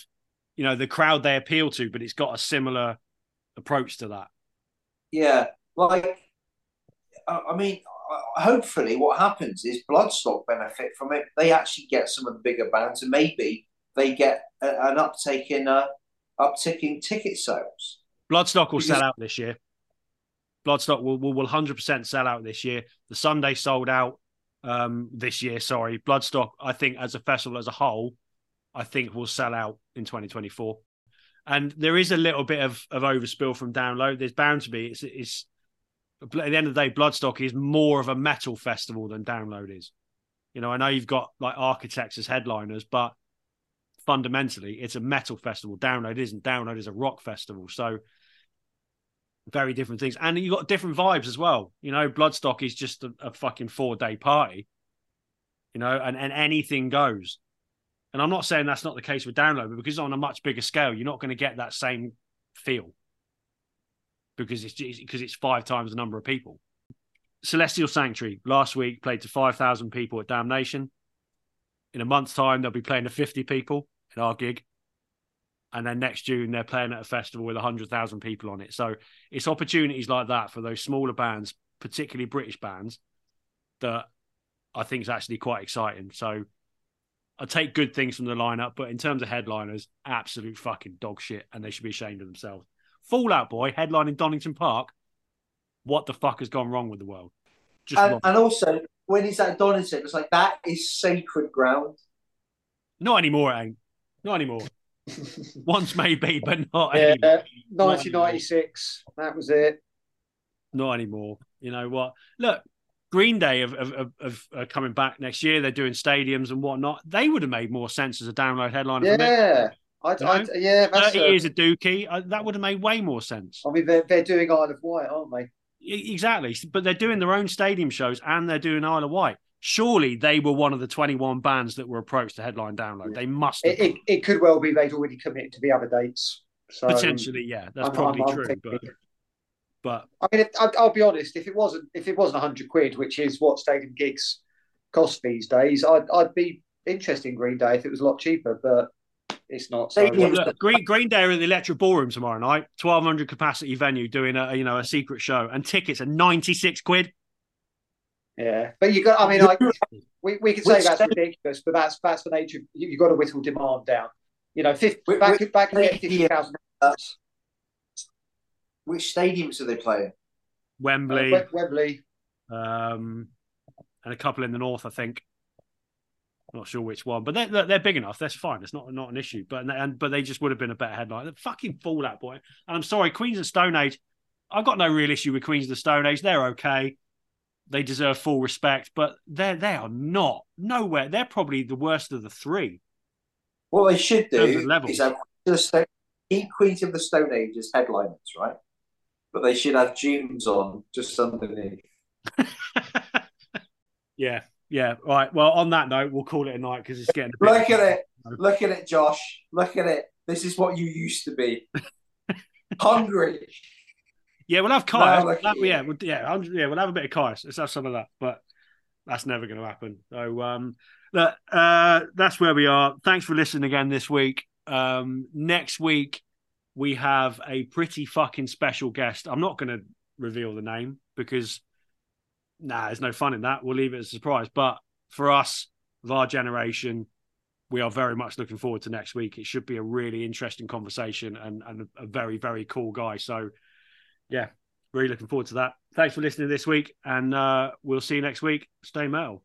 you know, the crowd they appeal to, but it's got a similar approach to that. Yeah, like I I mean, hopefully, what happens is Bloodstock benefit from it. They actually get some of the bigger bands, and maybe they get a, an uptake in uh, uptick in ticket sales. Bloodstock will Because- sell out this year. Bloodstock will will will hundred percent sell out this year. The Sunday sold out um, this year. Sorry, Bloodstock. I think as a festival as a whole, I think will sell out in 2024. And there is a little bit of of overspill from download. There's bound to be. It's it's at the end of the day, Bloodstock is more of a metal festival than download is. You know, I know you've got like architects as headliners, but fundamentally, it's a metal festival. Download isn't. Download is a rock festival. So very different things, and you've got different vibes as well. You know, Bloodstock is just a, a fucking four day party. You know, and and anything goes. And I'm not saying that's not the case with Download, but because on a much bigger scale, you're not going to get that same feel because it's because it's five times the number of people. Celestial Sanctuary last week played to five thousand people at Damnation. In a month's time, they'll be playing to fifty people in our gig, and then next June they're playing at a festival with hundred thousand people on it. So it's opportunities like that for those smaller bands, particularly British bands, that I think is actually quite exciting. So I take good things from the lineup, but in terms of headliners, absolute fucking dog shit, and they should be ashamed of themselves. Fallout Boy headlining Donington Park. What the fuck has gone wrong with the world? Just And, and also, when he's at Donington, it's like that is sacred ground. Not anymore, it ain't. Not anymore. Once maybe, but not Yeah, anymore. Uh, 1996. That was it. Not anymore. You know what? Look, Green Day of, have, have are coming back next year. They're doing stadiums and whatnot. They would have made more sense as a download headline. Yeah. I, You I, yeah, that's. 30 uh, years of Dookie, uh, that would have made way more sense. I mean, they're, they're doing Isle of Wight, aren't they? Exactly. But they're doing their own stadium shows and they're doing Isle of Wight. Surely they were one of the 21 bands that were approached to headline download. They must It, it, it could well be they'd already committed to the other dates. So potentially, yeah. That's I'm- probably I'm- I'm true. thinking- But, but I mean, if, I'll, I'll be honest. If it wasn't, if it wasn't hundred quid, which is what stadium gigs cost these days, I'd, I'd be interested in Green Day if it was a lot cheaper. But it's not. So, Stadiums- Look, Green Green Day are at the Electric Ballroom tomorrow night, twelve hundred capacity venue, doing a you know a secret show, and tickets are ninety six quid. yeah, but you got. I mean, like we, we can say Which that's stadium- ridiculous, but that's that's the nature. Of, you, you got to whittle demand down. You know, 50, Which- back which back in the stadium- fifty thousand. Which stadiums are they playing? Wembley, Uh, Wembley. um, and a couple in the north, I think. Not sure which one, but they're they're they're big enough. That's fine. It's not not an issue. But and but they just would have been a better headline. The fucking Fallout Boy. And I'm sorry, Queens of Stone Age. I've got no real issue with Queens of the Stone Age. They're okay. They deserve full respect, but they they are not nowhere. They're probably the worst of the three. What they should do levels. is have the keep Queens of the Stone Age as headliners, right? But they should have tunes on just underneath. yeah, yeah. All right. Well, on that note, we'll call it a night because it's getting. Look at it. Look at it, Josh. Look at it. This is what you used to be. Hungry. Yeah, we'll have Kyuss. No, like- That- yeah, we'll, yeah, yeah, we'll have a bit of Kyuss. Let's have some of that, but that's never going to happen. So, um, that, uh, that's where we are. Thanks for listening again this week. Um, next week we have a pretty fucking special guest. I'm not going to reveal the name because nah, there's no fun in that. We'll leave it as a surprise. But for us, of our generation, we are very much looking forward to next week. It should be a really interesting conversation and, and a, very, very cool guy. So, yeah, really looking forward to that. Thanks for listening this week, and uh, we'll see you next week. Stay metal.